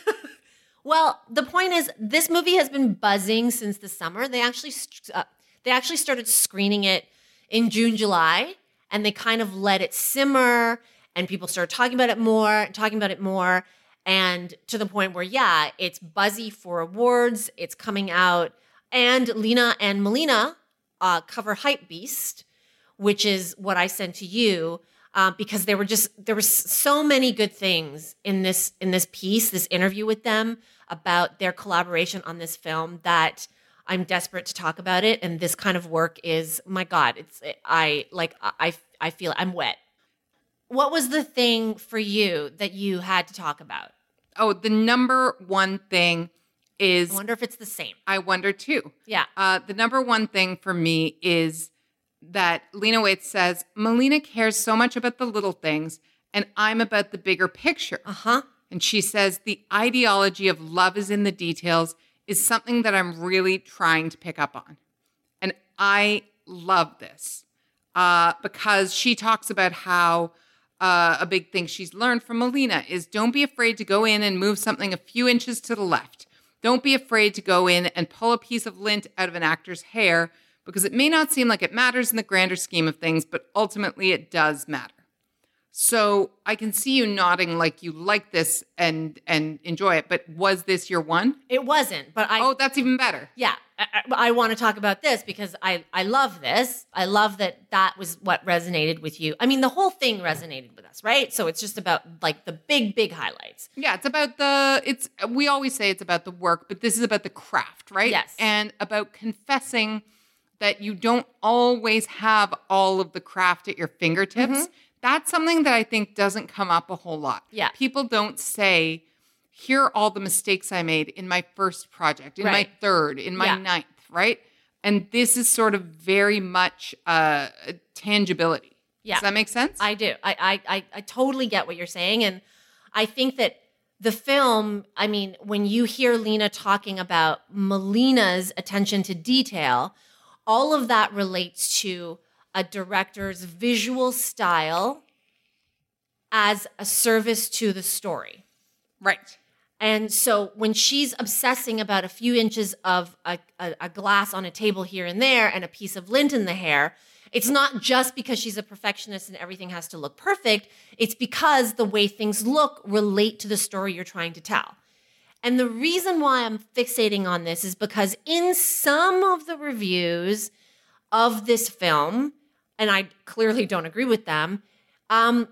Well, the point is, this movie has been buzzing since the summer. They actually uh, they actually started screening it in June, July, and they kind of let it simmer, and people started talking about it more, talking about it more, and to the point where, yeah, it's buzzy for awards. It's coming out, and Lena and Melina uh, cover Hype Beast, which is what I sent to you. Uh, because there were just there were so many good things in this in this piece, this interview with them about their collaboration on this film that I'm desperate to talk about it. And this kind of work is, my God, it's I like I I feel I'm wet. What was the thing for you that you had to talk about? Oh, the number one thing is I wonder if it's the same. I wonder too. Yeah. Uh, the number one thing for me is that Lena Waithe says, Melina cares so much about the little things, and I'm about the bigger picture. Uh huh. And she says, the ideology of love is in the details is something that I'm really trying to pick up on. And I love this uh, because she talks about how uh, a big thing she's learned from Melina is don't be afraid to go in and move something a few inches to the left. Don't be afraid to go in and pull a piece of lint out of an actor's hair because it may not seem like it matters in the grander scheme of things, but ultimately it does matter. So I can see you nodding like you like this and and enjoy it, but was this your one? It wasn't, but I Oh, that's even better. yeah, I, I, I want to talk about this because I I love this. I love that that was what resonated with you. I mean, the whole thing resonated with us, right? So it's just about like the big big highlights. Yeah, it's about the it's we always say it's about the work, but this is about the craft, right? Yes. And about confessing that you don't always have all of the craft at your fingertips. That's something that I think doesn't come up a whole lot. Yeah. People don't say, here are all the mistakes I made in my first project, in my third, in my Yeah. ninth, right? And this is sort of very much uh, tangibility. Yeah. Does that make sense? I do. I, I I I totally get what you're saying, and I think that the film. I mean, when you hear Lena talking about Melina's attention to detail, all of that relates to a director's visual style as a service to the story. right. And so when she's obsessing about a few inches of a, a, a glass on a table here and there and a piece of lint in the hair, it's not just because she's a perfectionist and everything has to look perfect. It's because the way things look relate to the story you're trying to tell. And the reason why I'm fixating on this is because in some of the reviews of this film, and I clearly don't agree with them, um,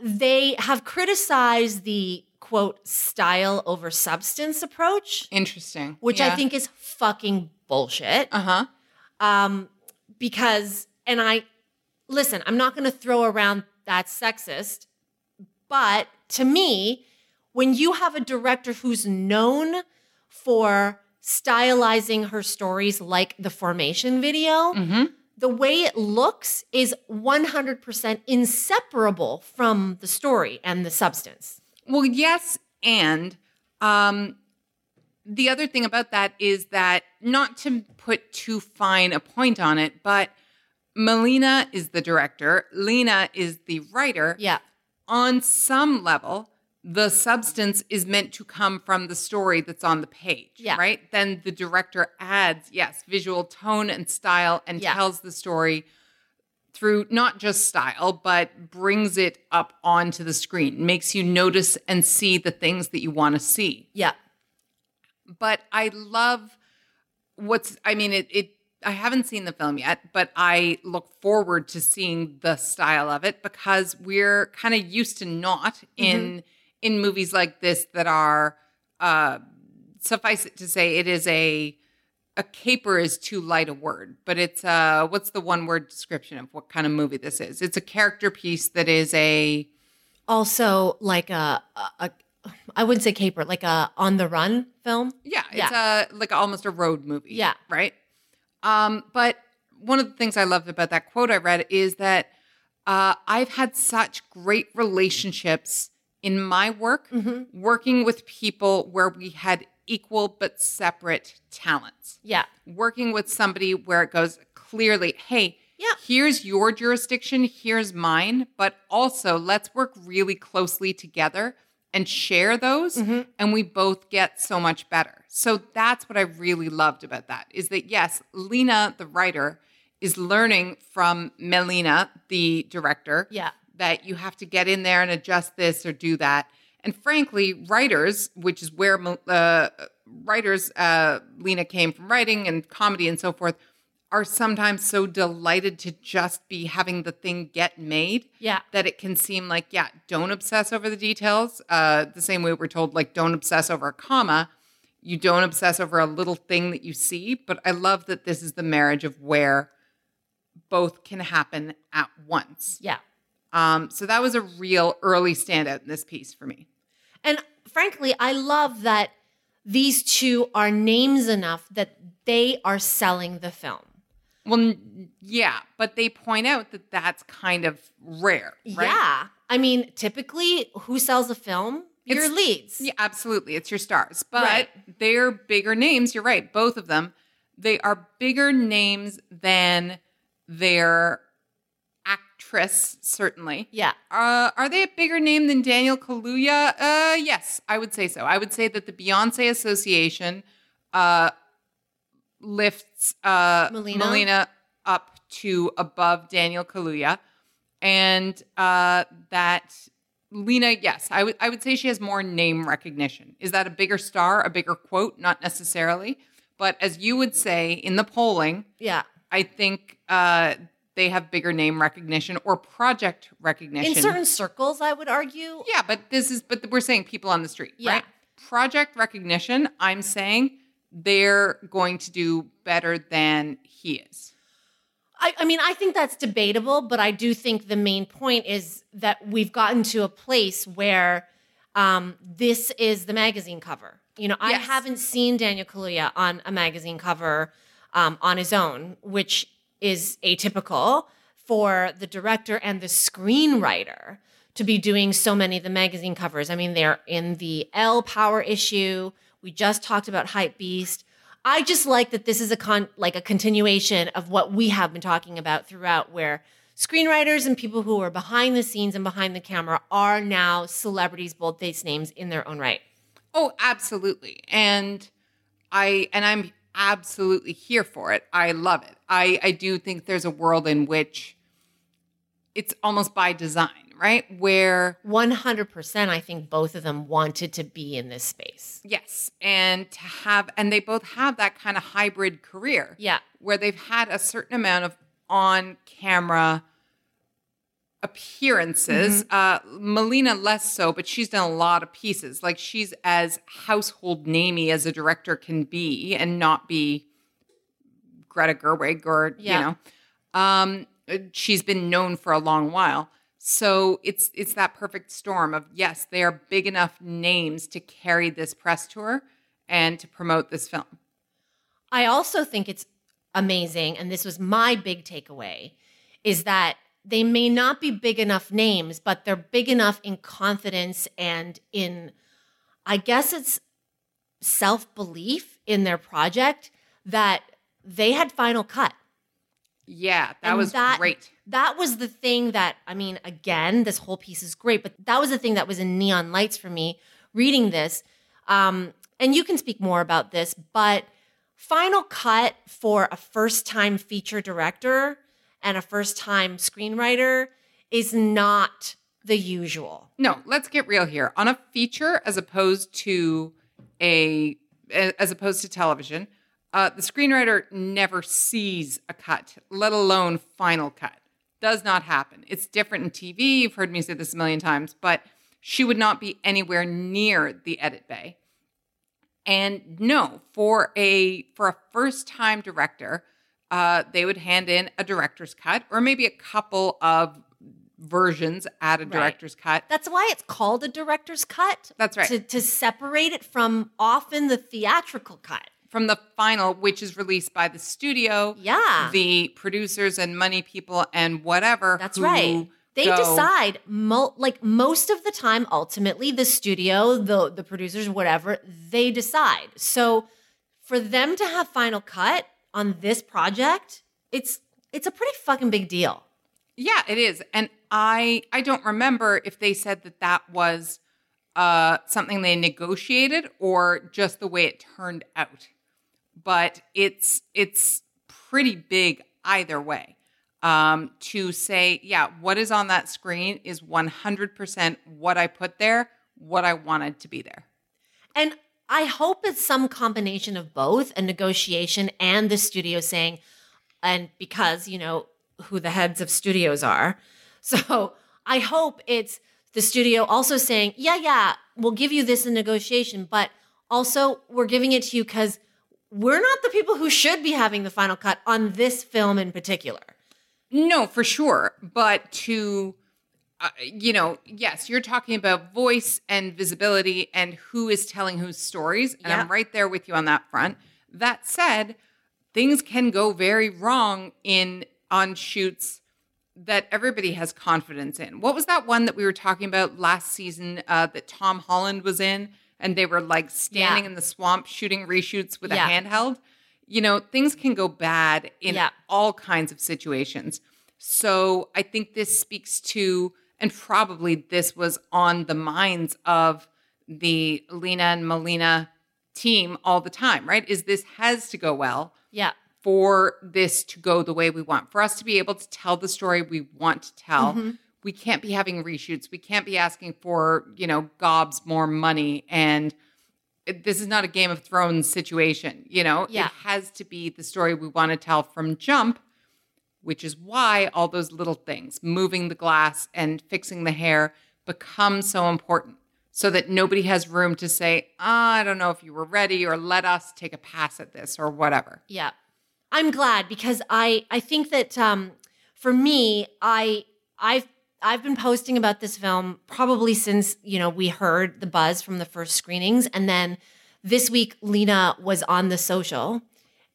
they have criticized the quote style over substance approach, Interesting. which I think is fucking bullshit. Uh huh. Um, because, and I listen, I'm not going to throw around that sexist, but to me, when you have a director who's known for stylizing her stories like the formation video, Mm-hmm. the way it looks is 100% inseparable from the story and the substance. Well, yes, and um, the other thing about that is that not to put too fine a point on it, but Melina is the director, Lena is the writer. Yeah. On some level, the substance is meant to come from the story that's on the page, Yeah. right? Then the director adds, yes, visual tone and style and Yeah. tells the story through not just style, but brings it up onto the screen, makes you notice and see the things that you want to see. Yeah. But I love what's, I mean, it, it, I haven't seen the film yet, but I look forward to seeing the style of it because we're kind of used to not mm-hmm. in in movies like this that are uh suffice it to say it is a a caper is too light a word, but it's uh what's the one word description of what kind of movie this is? It's a character piece that is a Also, like a, a, a I wouldn't say caper, like a on the run film. yeah, it's a like almost a road movie. Yeah. Right? Um but one of the things I loved about that quote I read is that uh I've had such great relationships in my work Mm-hmm. working with people where we had equal but separate talents. Yeah. working with somebody where it goes clearly, hey, Yeah. here's your jurisdiction, here's mine, but also let's work really closely together and share those and we both get so much better. So that's what I really loved about that is that yes, Lena the writer is learning from Melina the director Yeah. That you have to get in there and adjust this or do that. And frankly, writers, which is where uh, writers, uh, Lena came from writing and comedy and so forth, are sometimes so delighted to just be having the thing get made Yeah. that it can seem like, yeah, don't obsess over the details. Uh, the same way we're told, like, don't obsess over a comma. You don't obsess over a little thing that you see. But I love that this is the marriage of where both can happen at once. Yeah. Um, so that was a real early standout in this piece for me. And frankly, I love that these two are names enough that they are selling the film. Well, yeah, but they point out that that's kind of rare, right? Yeah. I mean, typically, who sells a film? Your It's- leads. Yeah, absolutely. It's your stars. But Right. they're bigger names. You're right. Both of them. They are bigger names than their actress, certainly. Yeah. Uh, are they a bigger name than Daniel Kaluuya? Uh, yes, I would say so. I would say that the Beyonce Association uh, lifts uh, Melina? Melina up to above Daniel Kaluuya, and uh, that Lena, yes, I would I would say she has more name recognition. Is that a bigger star, a bigger quote? Not necessarily, but as you would say in the polling, Yeah. I think uh, they have bigger name recognition or project recognition. In certain circles, I would argue. yeah, but this is but we're saying people on the street, Yeah. right? Project recognition. I'm saying they're going to do better than he is. I, I mean, I think that's debatable, but I do think the main point is that we've gotten to a place where um, this is the magazine cover. You know, I haven't seen Daniel Kaluuya on a magazine cover um, on his own, which is atypical for the director and the screenwriter to be doing so many of the magazine covers. I mean, they're in the L Power issue. We just talked about Hype Beast. I just like that this is a con like a continuation of what we have been talking about throughout, where screenwriters and people who are behind the scenes and behind the camera are now celebrities, bold face names in their own right. Oh, absolutely. And I and I'm absolutely here for it. I love it. I I do think there's a world in which it's almost by design, right? Where 100%, I think both of them wanted to be in this space. yes, and to have and they both have that kind of hybrid career. Yeah. Where they've had a certain amount of on-camera appearances. Uh Melina less so, but she's done a lot of pieces. Like she's as household namey as a director can be and not be Greta Gerwig or Yeah. you know. Um she's been known for a long while. So it's it's that perfect storm of yes, they are big enough names to carry this press tour and to promote this film. I also think it's amazing, and this was my big takeaway, is that they may not be big enough names, but they're big enough in confidence and in, I guess it's self belief in their project that they had final cut. Yeah, that And was that- great. That was the thing that, I mean, again, this whole piece is great, but that was the thing that was in neon lights for me reading this. Um, and you can speak more about this, but final cut for a first time feature director and a first time screenwriter is not the usual. No, let's get real here. On a feature as opposed to a as opposed to television, uh, the screenwriter never sees a cut, let alone final cut. Does not happen. It's different in TV. You've heard me say this a million times, but she would not be anywhere near the edit bay. And no, for a for a first time director, uh, they would hand in a director's cut or maybe a couple of versions at a Right. director's cut. That's why it's called a director's cut. That's right. To, to separate it from often the theatrical cut. from the final, which is released by the studio, Yeah. the producers and money people and whatever. That's who right. They go- decide mo- like most of the time ultimately the studio, the the producers whatever, they decide. So for them to have final cut on this project, it's it's a pretty fucking big deal. Yeah, it is. And I I don't remember if they said that that was uh, something they negotiated or just the way it turned out. But it's it's pretty big either way. Um, to say, yeah, what is on that screen is 100% what I put there, what I wanted to be there. And I hope it's some combination of both a negotiation and the studio saying, and because, you know, who the heads of studios are. So I hope it's the studio also saying, yeah, yeah, we'll give you this in negotiation, but also we're giving it to you because we're not the people who should be having the final cut on this film in particular. No, for sure. But to, uh, you know, yes, you're talking about voice and visibility and who is telling whose stories. And Yeah. I'm right there with you on that front. That said, things can go very wrong in on shoots that everybody has confidence in. What was that one that we were talking about last season uh, that Tom Holland was in? And they were like standing Yeah. in the swamp shooting reshoots with Yeah. a handheld. You know, things can go bad in all kinds of situations. So I think this speaks to, and probably this was on the minds of the Lena and Melina team all the time, right? Is this has to go well Yeah. for this to go the way we want, for us to be able to tell the story we want to tell. Mm-hmm. We can't be having reshoots. We can't be asking for, you know, gobs more money. And this is not a Game of Thrones situation, you know? Yeah. It has to be the story we want to tell from jump, which is why all those little things, moving the glass and fixing the hair, become so important so that nobody has room to say, "Ah, I don't know if you were ready or let us take a pass at this or whatever. Yeah. I'm glad because I I think that um for me I I've I've been posting about this film probably since, you know, we heard the buzz from the first screenings and then this week Lena was on the social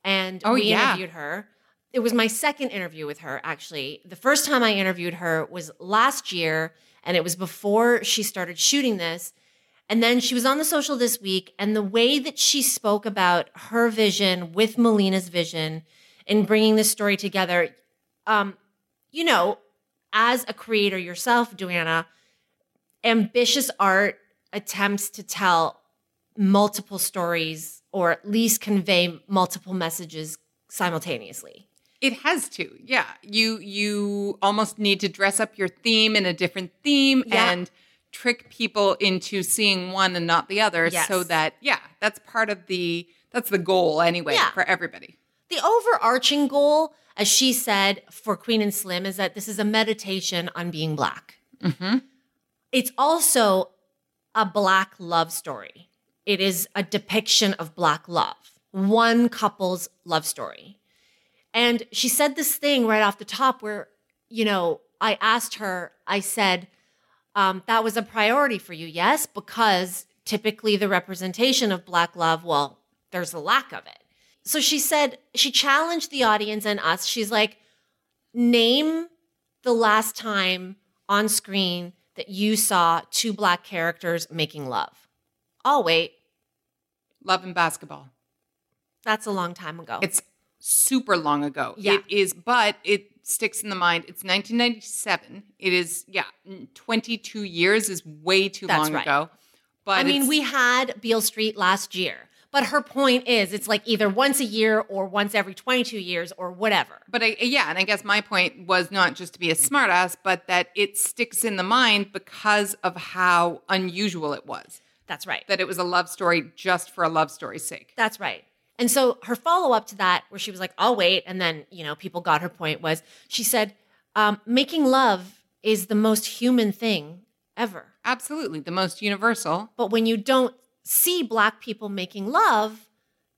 and Oh, we yeah. interviewed her. It was my second interview with her actually. The first time I interviewed her was last year and it was before she started shooting this. And then she was on the social this week, and the way that she spoke about her vision with Melina's vision in bringing this story together, um, you know, as a creator yourself, Joanna, ambitious art attempts to tell multiple stories or at least convey multiple messages simultaneously. It has to. Yeah. You you almost need to dress up your theme in a different theme Yeah. and trick people into seeing one and not the other Yes. so that yeah, that's part of the that's the goal anyway Yeah. for everybody. The overarching goal, as she said for Queen and Slim, is that this is a meditation on being black. Mhm. It's also a black love story. It is a depiction of black love, one couple's love story. And she said this thing right off the top where, you know, I asked her, I said, um, that was a priority for you, yes? Because typically the representation of Black love, well, there's a lack of it. So she said, she challenged the audience and us. She's like, name the last time on screen that you saw two Black characters making love. I'll wait. Love and basketball. That's a long time ago. It's super long ago. Yeah. It is, but it sticks in the mind. It's 1997. It is, yeah, 22 years is way too That's long right. ago. But I mean, we had Beale Street last year, but her point is it's like either once a year or once every 22 years or whatever. But I, yeah, and I guess my point was not just to be a smartass, but that it sticks in the mind because of how unusual it was. That's right. That it was a love story just for a love story's sake. That's right. And so her follow up to that, where she was like, I'll wait. And then, you know, people got her point was she said, um, making love is the most human thing ever. Absolutely, the most universal. But when you don't see Black people making love,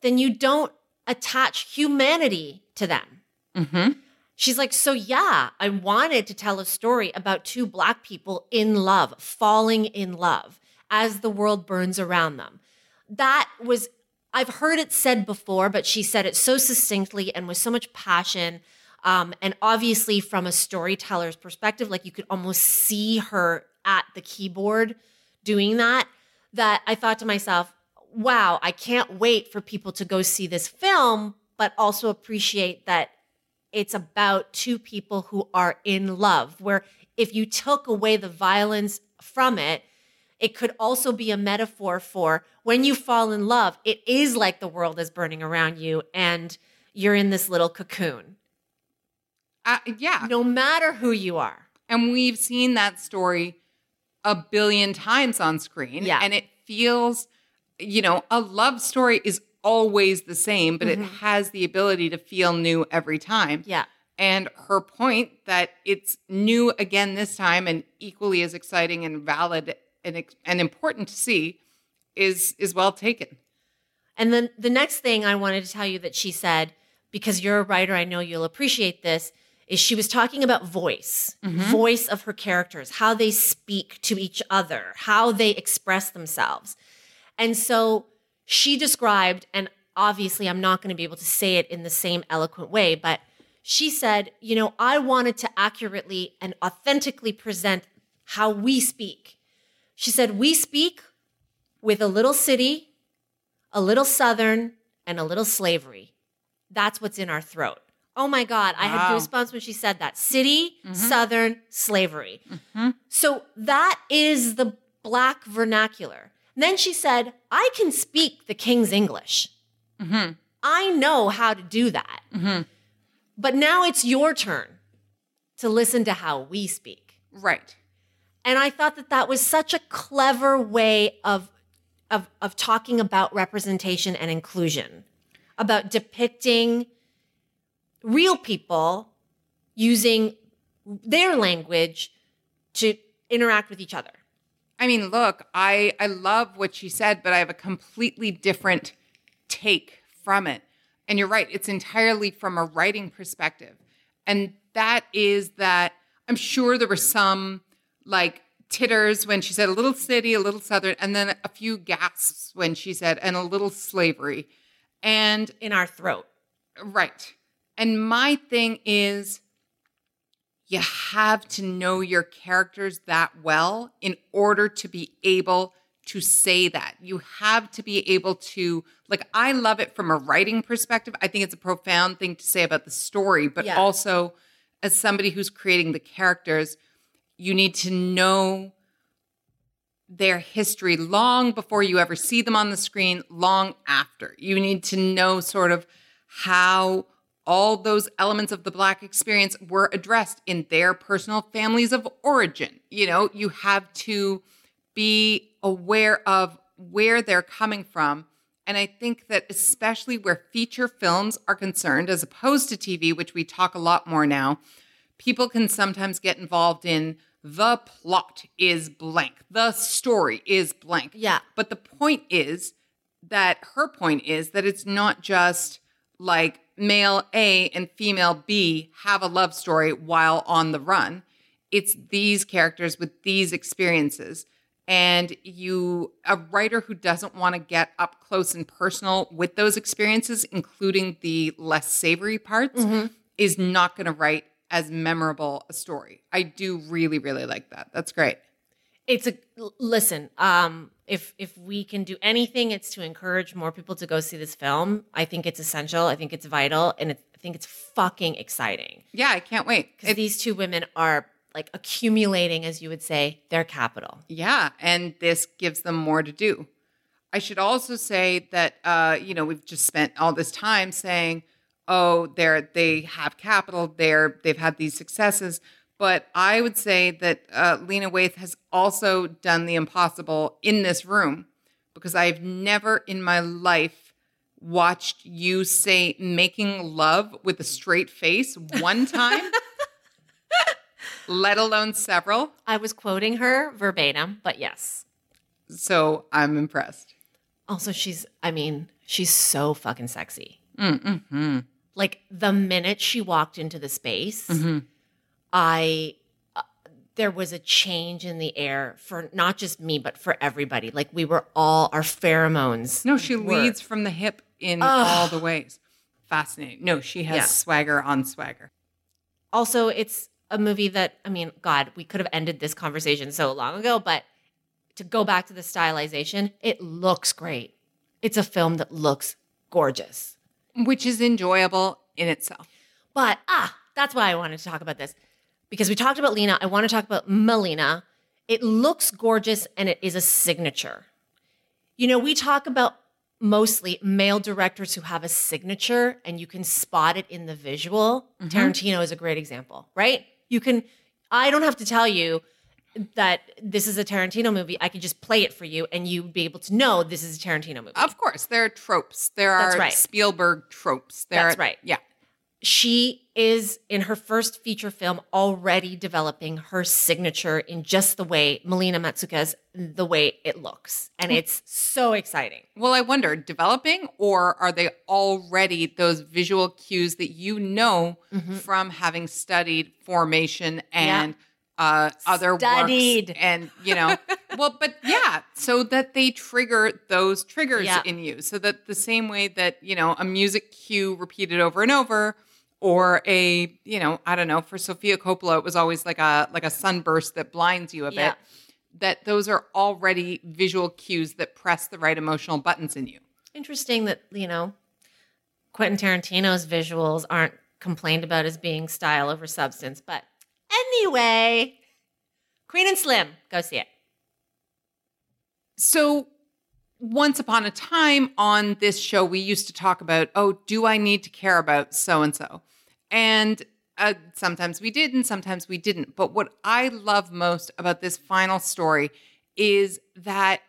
then you don't attach humanity to them. hmm She's like, so yeah, I wanted to tell a story about two Black people in love, falling in love as the world burns around them. That was, I've heard it said before, but she said it so succinctly and with so much passion. Um, and obviously, from a storyteller's perspective, like you could almost see her at the keyboard doing that, that I thought to myself, wow, I can't wait for people to go see this film, but also appreciate that it's about two people who are in love where if you took away the violence from it it could also be a metaphor for when you fall in love, it is like the world is burning around you and you're in this little cocoon, Uh, yeah. no matter who you are. And we've seen that story a billion times on screen. Yeah. And it feels, you know, a love story is always the same, but it has the ability to feel new every time. Yeah. And her point that it's new again this time and equally as exciting and valid and, and important to see is is well taken. And then the next thing I wanted to tell you that she said, because you're a writer, I know you'll appreciate this, is she was talking about voice, mm-hmm. voice of her characters, how they speak to each other, how they express themselves. And so she described, and obviously I'm not going to be able to say it in the same eloquent way, but she said, you know, I wanted to accurately and authentically present how we speak. She said, we speak with a little city, a little Southern, and a little slavery. That's what's in our throat. Oh my God, I had Wow. goosebumps when she said that. City, mm-hmm. Southern, slavery. Mm-hmm. So that is the black vernacular. And then she said, I can speak the King's English. Mm-hmm. I know how to do that. But now it's your turn to listen to how we speak. Right. And I thought that that was such a clever way of, of, of talking about representation and inclusion, about depicting real people using their language to interact with each other. I mean, look, I I love what she said, but I have a completely different take from it. And you're right, it's entirely from a writing perspective. And that is that I'm sure there were some like titters when she said a little city, a little southern, and then a few gasps when she said and a little slavery. And In our throat. Right. And my thing is, you have to know your characters that well in order to be able to say that. You have to be able to, like, I love it from a writing perspective. I think it's a profound thing to say about the story, but Yeah. also as somebody who's creating the characters, you need to know their history long before you ever see them on the screen, long after. You need to know sort of how all those elements of the Black experience were addressed in their personal families of origin. You know, you have to be aware of where they're coming from. And I think that especially where feature films are concerned, as opposed to TV, which we talk a lot more now, people can sometimes get involved in the plot is blank, the story is blank. Yeah. But the point is that her point is that it's not just like male A and female B have a love story while on the run. It's these characters with these experiences. And you, a writer who doesn't want to get up close and personal with those experiences, including the less savory parts, mm-hmm. is not going to write as memorable a story. I do really, really like that. That's great. It's a listen. Um, if if we can do anything, it's to encourage more people to go see this film. I think it's essential. I think it's vital, and it, I think it's fucking exciting Yeah, I can't wait. because these two women are like accumulating, as you would say, their capital. Yeah, and this gives them more to do. I should also say that uh, you know we've just spent all this time saying, "Oh, they're they have capital, they're they've had these successes." But I would say that uh, Lena Waithe has also done the impossible in this room because I've never in my life watched you say "making love" with a straight face one time, let alone several. I was quoting her verbatim, but yes. So I'm impressed. Also, she's. I mean, she's so fucking sexy. Mm-hmm. Like the minute she walked into the space, Mm-hmm. I uh, there was a change in the air for not just me but for everybody. Like we were all our pheromones. No, she were- leads from the hip in Ugh. all the ways. Fascinating. No, she has Yeah. swagger on swagger. Also, it's a movie that I mean, God, we could have ended this conversation so long ago, but to go back to the stylization, it looks great. It's a film that looks gorgeous. Which is enjoyable in itself. But ah, that's why I wanted to talk about this. Because we talked about Lena, I want to talk about Melina. It looks gorgeous and it is a signature. You know, we talk about mostly male directors who have a signature and you can spot it in the visual. Tarantino is a great example, right? You can, I don't have to tell you that this is a Tarantino movie. I could just play it for you and you'd be able to know this is a Tarantino movie. Of course, there are tropes. There are right. Spielberg tropes. There That's are- right. Yeah. she is in her first feature film already developing her signature in just the way Melina Matsoukas' the way it looks. And it's so exciting. Well, I wonder, developing or are they already those visual cues that you know Mm-hmm. from having studied formation and uh, other Studied. works and you know, well, but yeah, so that they trigger those triggers Yeah. in you, so that the same way that you know a music cue repeated over and over. Or a, you know, I don't know. For Sofia Coppola, it was always like a like a sunburst that blinds you a Yeah. bit. That those are already visual cues that press the right emotional buttons in you. Interesting that, you know, Quentin Tarantino's visuals aren't complained about as being style over substance. But anyway, Queen and Slim, go see it. So, once upon a time on this show, we used to talk about, oh, do I need to care about so and so? And uh, sometimes we did, and sometimes we didn't. But what I love most about this final story is that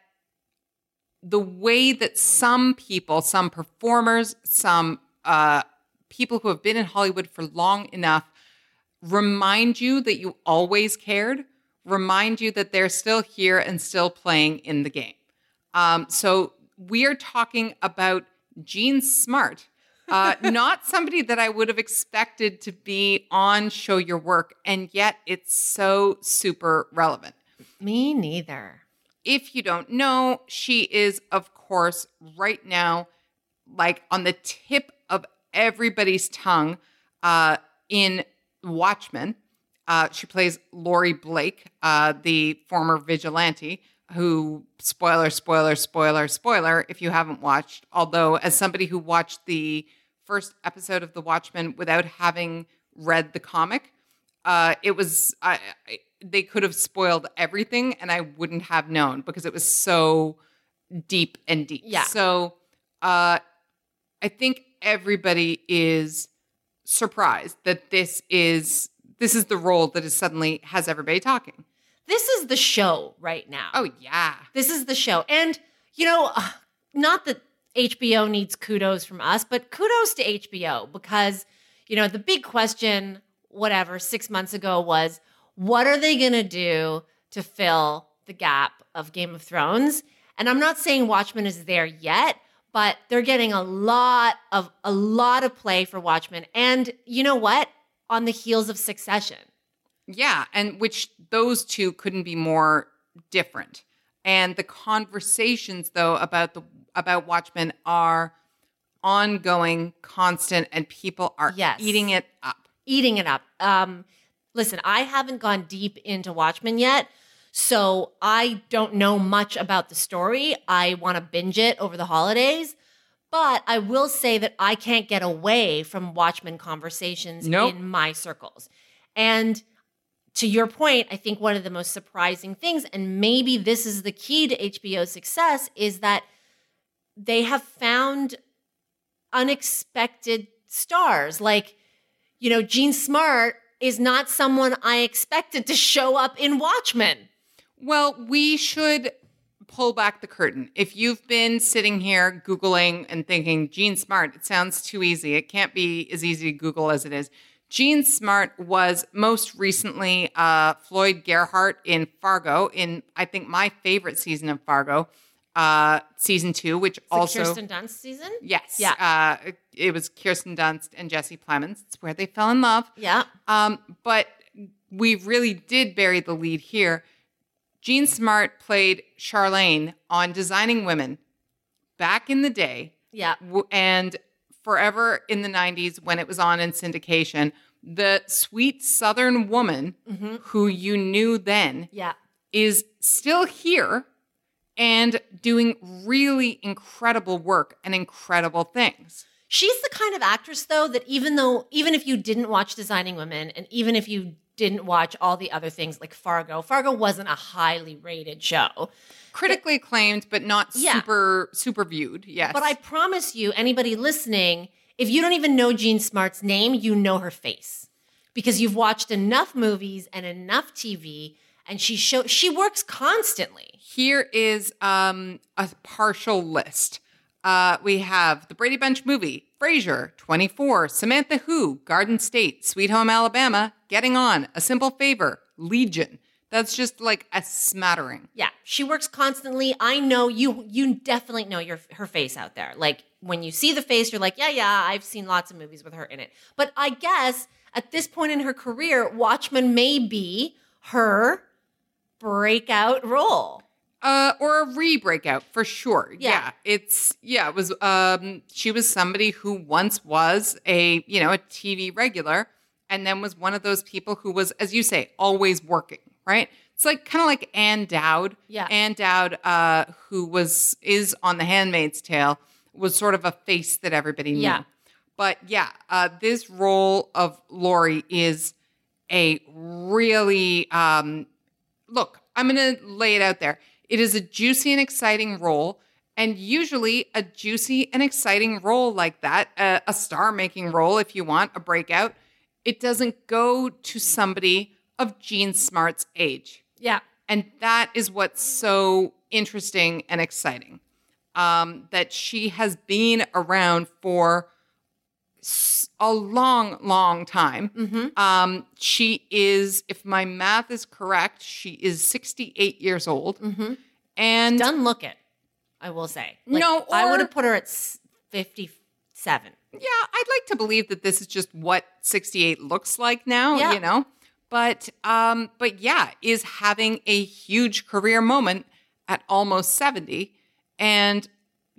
the way that some people, some performers, some uh, people who have been in Hollywood for long enough remind you that you always cared, remind you that they're still here and still playing in the game. Um, so we are talking about Jean Smart, uh, not somebody that I would have expected to be on Show Your Work, and yet it's so super relevant. Me neither. If you don't know, she is, of course, right now, like on the tip of everybody's tongue uh, in Watchmen. Uh, she plays Laurie Blake, uh, the former vigilante, who, spoiler, spoiler, spoiler, spoiler, if you haven't watched. Although, as somebody who watched the first episode of The Watchmen without having read the comic, uh, it was I, I, they could have spoiled everything, and I wouldn't have known because it was so deep and deep. Yeah. So, uh, I think everybody is surprised that this is this is the role that is suddenly has everybody talking. This is the show right now. Oh yeah. This is the show. And, you know, uh, not that HBO needs kudos from us, but kudos to HBO because, you know, the big question, whatever, six months ago was what are they going to do to fill the gap of Game of Thrones? And I'm not saying Watchmen is there yet, but they're getting a lot of a lot of play for Watchmen. And you know what? On the heels of Succession. Yeah, and which those two couldn't be more different. And the conversations though about the about Watchmen are ongoing, constant, and people are Yes. eating it up. eating it up. Um, listen, I haven't gone deep into Watchmen yet, so I don't know much about the story. I want to binge it over the holidays, but I will say that I can't get away from Watchmen conversations Nope. in my circles. And to your point, I think one of the most surprising things, and maybe this is the key to HBO's success, is that they have found unexpected stars. Like, you know, Jean Smart is not someone I expected to show up in Watchmen. Well, we should pull back the curtain. If you've been sitting here Googling and thinking, Jean Smart, it sounds too easy. It can't be as easy to Google as it is. Jean Smart was most recently uh, Floyd Gerhardt in Fargo, in I think my favorite season of Fargo, uh, season two, which The also Kirsten Dunst season? yes, Yeah. uh, it was Kirsten Dunst and Jesse Plemons. It's where they fell in love. Yeah. Um, but we really did bury the lead here. Jean Smart played Charlene on Designing Women back in the day Yeah. and forever in the 90s when it was on in syndication. The sweet Southern woman hmm who you knew then Yeah. is still here and doing really incredible work and incredible things. She's the kind of actress, though, that even though, even if you didn't watch Designing Women and even if you didn't watch all the other things like Fargo. Fargo wasn't a highly rated show. Critically acclaimed, but not Yeah. super super viewed. Yes. But I promise you, anybody listening, if you don't even know Jean Smart's name, you know her face because you've watched enough movies and enough TV, and she show she works constantly. Here is um, a partial list. Uh, we have the Brady Bunch movie, Frasier, 24, Samantha Who, Garden State, Sweet Home Alabama, Getting On, A Simple Favor, Legion. That's just like a smattering. Yeah, she works constantly. I know you. You definitely know your her face out there. Like when you see the face, you're like, yeah, yeah. I've seen lots of movies with her in it. But I guess at this point in her career, Watchmen may be her breakout role. Uh, or a re-breakout for sure. Yeah. Yeah. It's yeah, it was um she was somebody who once was a, you know, a TV regular and then was one of those people who was, as you say, always working, right? It's like kind of like Ann Dowd. Yeah. Ann Dowd, uh, who was is on the handmaid's tale, was sort of a face that everybody knew. Yeah. But yeah, uh, this role of Laurie is a really um look, I'm going to lay it out there. It is a juicy and exciting role. And usually, a juicy and exciting role like that, a, a star making role, if you want, a breakout, it doesn't go to somebody of Jean Smart's age. Yeah, And that is what's so interesting and exciting. Um, that she has been around for a long, long time. Mm-hmm. Um, she is, if my math is correct, she is 68 years old. Mm-hmm. And Doesn't look it. I will say. Like, No, I would have put her at fifty-seven. yeah, I'd like to believe that this is just what 68 looks like now, Yeah. you know? But um, but yeah, is having a huge career moment at almost 70. And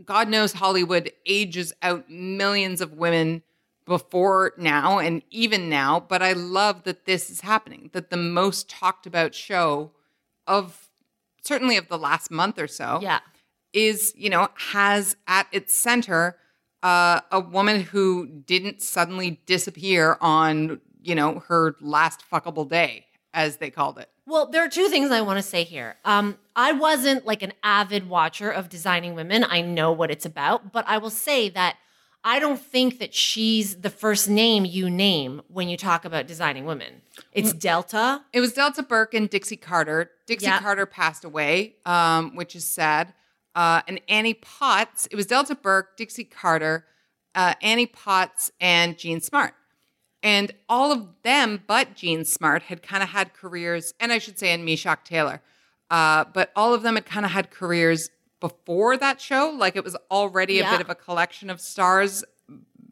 God knows Hollywood ages out millions of women before now and even now. But I love that this is happening, that the most talked about show of certainly of the last month or so Yeah, is, you know, has at its center uh, a woman who didn't suddenly disappear on, you know, her last fuckable day, as they called it. Well, there are two things I want to say here. Um, I wasn't like an avid watcher of Designing Women. I know what it's about, but I will say that I don't think that she's the first name you name when you talk about Designing Women. It's Delta. It was Delta Burke and Dixie Carter. Dixie Yeah. Carter passed away, um, which is sad. Uh, and Annie Potts. It was Delta Burke, Dixie Carter, uh, Annie Potts, and Jean Smart. And all of them, but Jean Smart, had kind of had careers, and I should say, and Meshach Taylor. Uh, but all of them had kind of had careers before that show. Like it was already a bit of a collection of stars,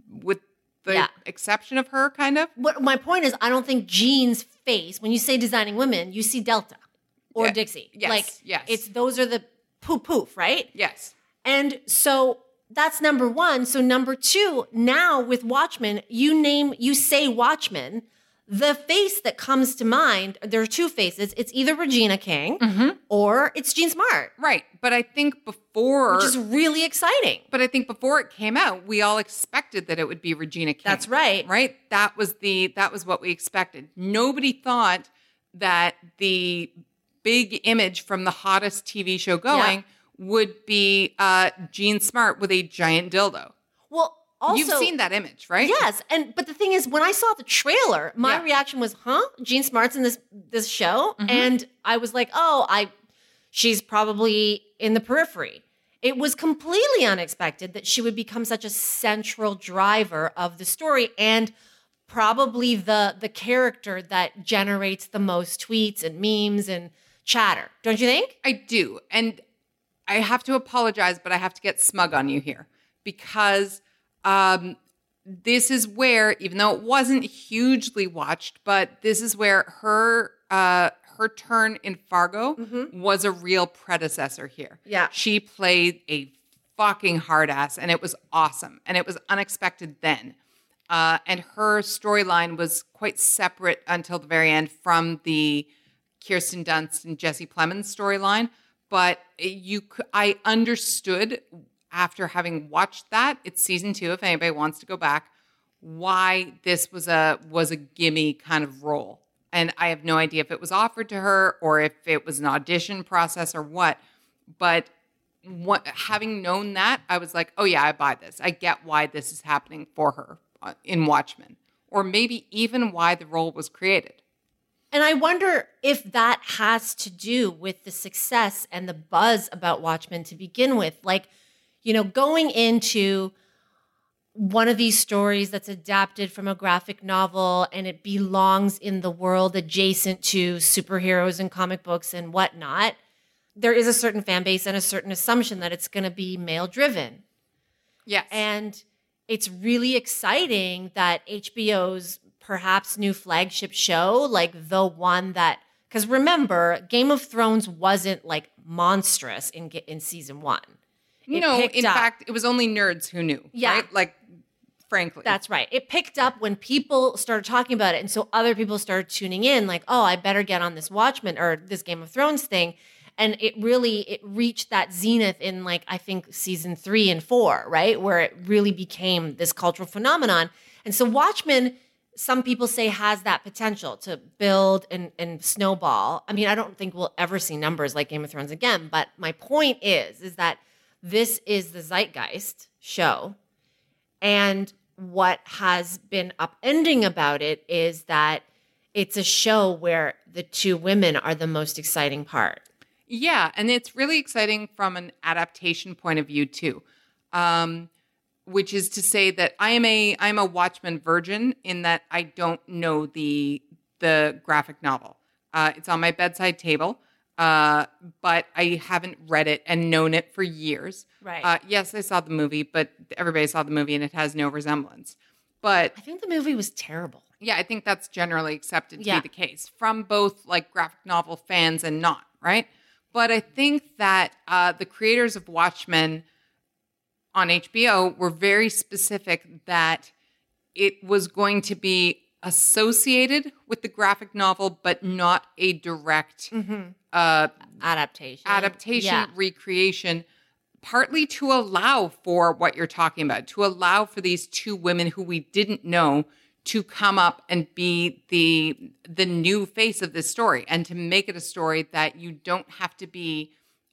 with the Yeah. exception of her, kind of. What my point is, I don't think Jean's face, when you say Designing Women, you see Delta or Yeah. Dixie. Yes, Like, yes. it's those are the poof poof, right? Yes. And so that's number one. So number two, now with Watchmen, you name, you say Watchmen, the face that comes to mind, there are two faces. It's either Regina King or it's Jean Smart, Right. But I think before which is really exciting. but I think before it came out, we all expected that it would be Regina King. That's right. Right? That was the that was what we expected. Nobody thought that the big image from the hottest TV show going would be uh Jean Smart with a giant dildo. Also, You've seen that image, right? Yes, and but the thing is, when I saw the trailer, my Yeah. reaction was, "Huh, Jean Smart's in this this show," Mm-hmm. and I was like, "Oh, I, she's probably in the periphery." It was completely unexpected that she would become such a central driver of the story and probably the the character that generates the most tweets and memes and chatter. Don't you think? I do. And I have to apologize, but I have to get smug on you here because um, this is where, even though it wasn't hugely watched, but this is where her uh, her turn in Fargo was a real predecessor here. Yeah. She played a fucking hard ass and it was awesome and it was unexpected then. Uh, and her storyline was quite separate until the very end from the Kirsten Dunst and Jesse Plemons storyline. But you, I understood after having watched that. It's season two. If anybody wants to go back, why this was a was a gimme kind of role, And I have no idea if it was offered to her or if it was an audition process or what. But what, having known that, I was like, oh, yeah, I buy this. I get why this is happening for her uh, in Watchmen, or maybe even why the role was created. And I wonder if that has to do with the success and the buzz about Watchmen to begin with. Like, you know, going into one of these stories that's adapted from a graphic novel and it belongs in the world adjacent to superheroes and comic books and whatnot, there is a certain fan base and a certain assumption that it's going to be male driven. Yes. And it's really exciting that HBO's perhaps new flagship show, like the one that, because remember, Game of Thrones wasn't like monstrous in in season one. It no, in up. fact, it was only nerds who knew. Yeah. Right? Like, frankly. That's right. It picked up when people started talking about it. And so other people started tuning in, like, oh, I better get on this Watchmen or this Game of Thrones thing. And it really it reached that zenith in like I think season three and four, right? Where it really became this cultural phenomenon. And so Watchmen, some people say has that potential to build and, and snowball. I mean, I don't think we'll ever see numbers like Game of Thrones again, but my point is, is that this is the zeitgeist show and what has been upending about it is that it's a show where the two women are the most exciting part. Yeah, and it's really exciting from an adaptation point of view too, um, which is to say that I am a I'm a Watchmen virgin in that I don't know the the graphic novel. Uh, it's on my bedside table, uh, but I haven't read it and known it for years. Right. Uh, yes, I saw the movie, but everybody saw the movie and it has no resemblance. But I think the movie was terrible. yeah, I think that's generally accepted to Yeah. be the case from both like graphic novel fans and not, right? But I think that uh, the creators of Watchmen on HBO were very specific that it was going to be associated with the graphic novel, but not a direct uh, Adaptation. adaptation, Yeah. recreation, partly to allow for what you're talking about, to allow for these two women who we didn't know to come up and be the the new face of this story and to make it a story that you don't have to be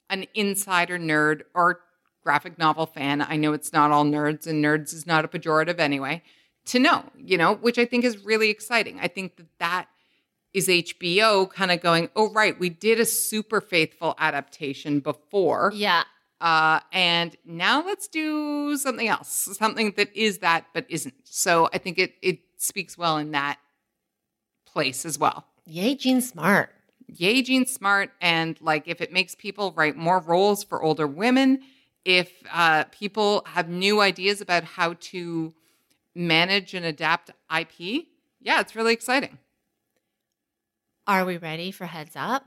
an insider nerd or graphic novel fan. I know it's not all nerds and nerds is not a pejorative anyway. To know, you know, which I think is really exciting. I think that that is HBO kind of going, oh, right, we did a super faithful adaptation before. Yeah. Uh, and now let's do something else, something that is that but isn't. So I think it it speaks well in that place as well. Yay, Jean Smart. Yay, Jean Smart. And like, if it makes people write more roles for older women, if uh, people have new ideas about how to manage and adapt IP, yeah, it's really exciting. Are we ready for heads up?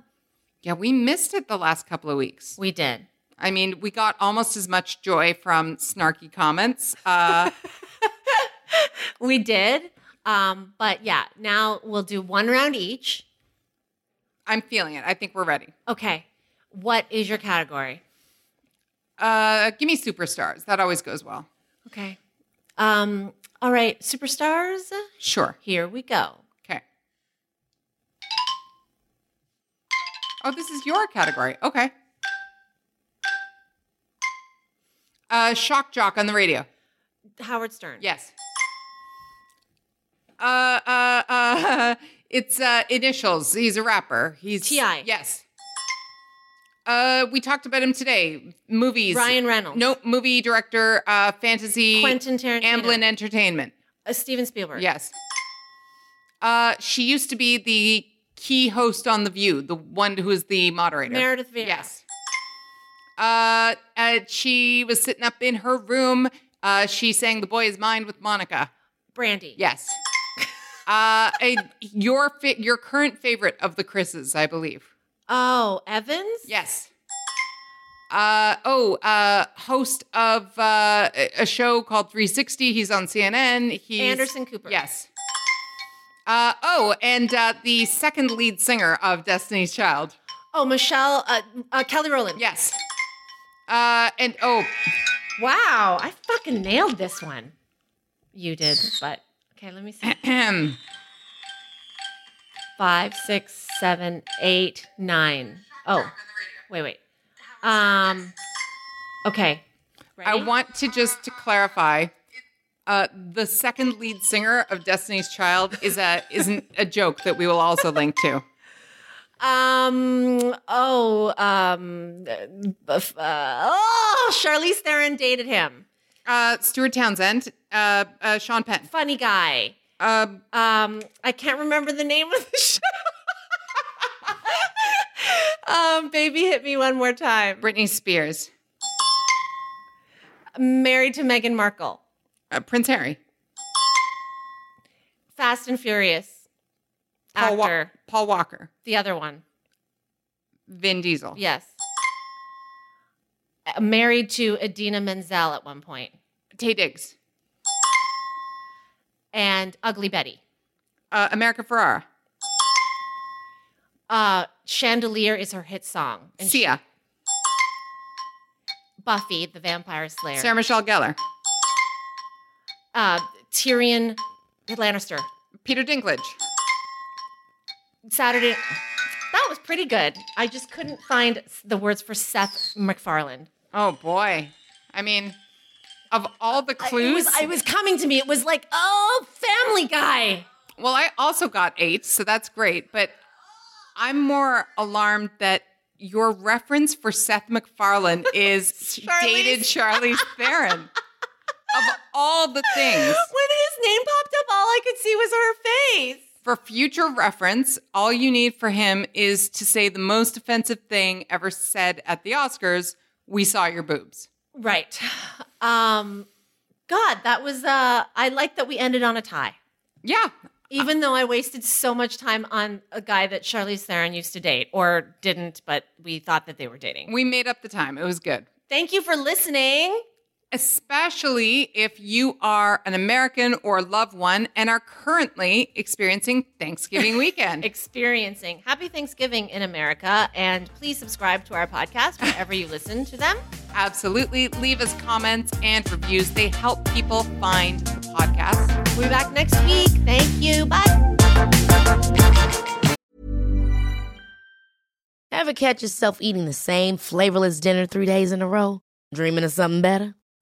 Yeah, we missed it the last couple of weeks. We did. I mean, we got almost as much joy from snarky comments. Uh, We did. Um, but yeah, now we'll do one round each. I'm feeling it. I think we're ready. Okay. What is your category? Uh, give me superstars. That always goes well. Okay. Um, all right, superstars. Sure. Here we go. Okay. Oh, this is your category. Okay. Uh, shock jock on the radio. Howard Stern. Yes. Uh, uh, uh, it's uh, initials. He's a rapper. He's T.I.. Yes. Uh, we talked about him today. Movies. Ryan Reynolds. No, Movie director. Uh, fantasy. Quentin Tarantino. Amblin Entertainment. Uh, Steven Spielberg. Yes. Uh, she used to be the key host on The View, the one who is the moderator. Meredith Vieira. Yes. Uh, uh, she was sitting up in her room. Uh, she sang "The Boy Is Mine" with Monica. Brandy. Yes. uh, a, your fa- your current favorite of the Chris's, I believe. Oh, Evans. Yes. Uh, oh, uh, host of uh, a- show called 360. He's on CNN. He's Anderson Cooper. Yes. Uh, oh, and uh, the second lead singer of Destiny's Child. Oh, Michelle. Uh, uh, Kelly Rowland. Yes. Uh, and oh, Wow, I fucking nailed this one. You did, but okay. Let me see. five, six, seven, eight, nine. Oh, wait, wait. Um, okay. I want to just to clarify. Uh, the second lead singer of Destiny's Child is a isn't a joke that we will also link to. Um. Oh. Um. uh, oh, Charlize Theron dated him. Uh, Stuart Townsend, uh, uh, Sean Penn, Funny guy. Uh, Um. I can't remember the name of the show. um. Baby, hit me one more time. Britney Spears, Married to Meghan Markle. uh, Prince Harry, Fast and Furious. Paul, Wa- Paul Walker, the other one. Vin Diesel, Yes. Uh, Married to Idina Menzel at one point. Taye Diggs, And Ugly Betty. uh, America Ferrera, Uh, Chandelier is her hit song. And she- Sia, Buffy, the Vampire Slayer. Sarah Michelle Gellar, uh, Tyrion Lannister. Peter Dinklage, Saturday. That was pretty good. I just couldn't find the words for Seth MacFarlane. Oh boy. I mean, of all the I- clues. It was, was coming to me. It was like, oh, Family Guy. well, I also got eight, so that's great. But I'm more alarmed that your reference for Seth MacFarlane is Charlize. dated Charlize Theron. of all the things. When his name popped up, all I could see was her face. For future reference, all you need for him is to say the most offensive thing ever said at the Oscars. We saw your boobs. Right. Um, God, that was. Uh, I like that we ended on a tie. Yeah. Even though I wasted so much time on a guy that Charlize Theron used to date, or didn't, but we thought that they were dating. We made up the time. It was good. Thank you for listening. Especially if you are an American or loved one and are currently experiencing Thanksgiving weekend. Experiencing Happy Thanksgiving in America, and please subscribe to our podcast wherever you listen to them. Absolutely. Leave us comments and reviews. They help people find the podcast. We'll be back next week. Thank you. Bye. Ever catch yourself eating the same flavorless dinner three days in a row? Dreaming of something better?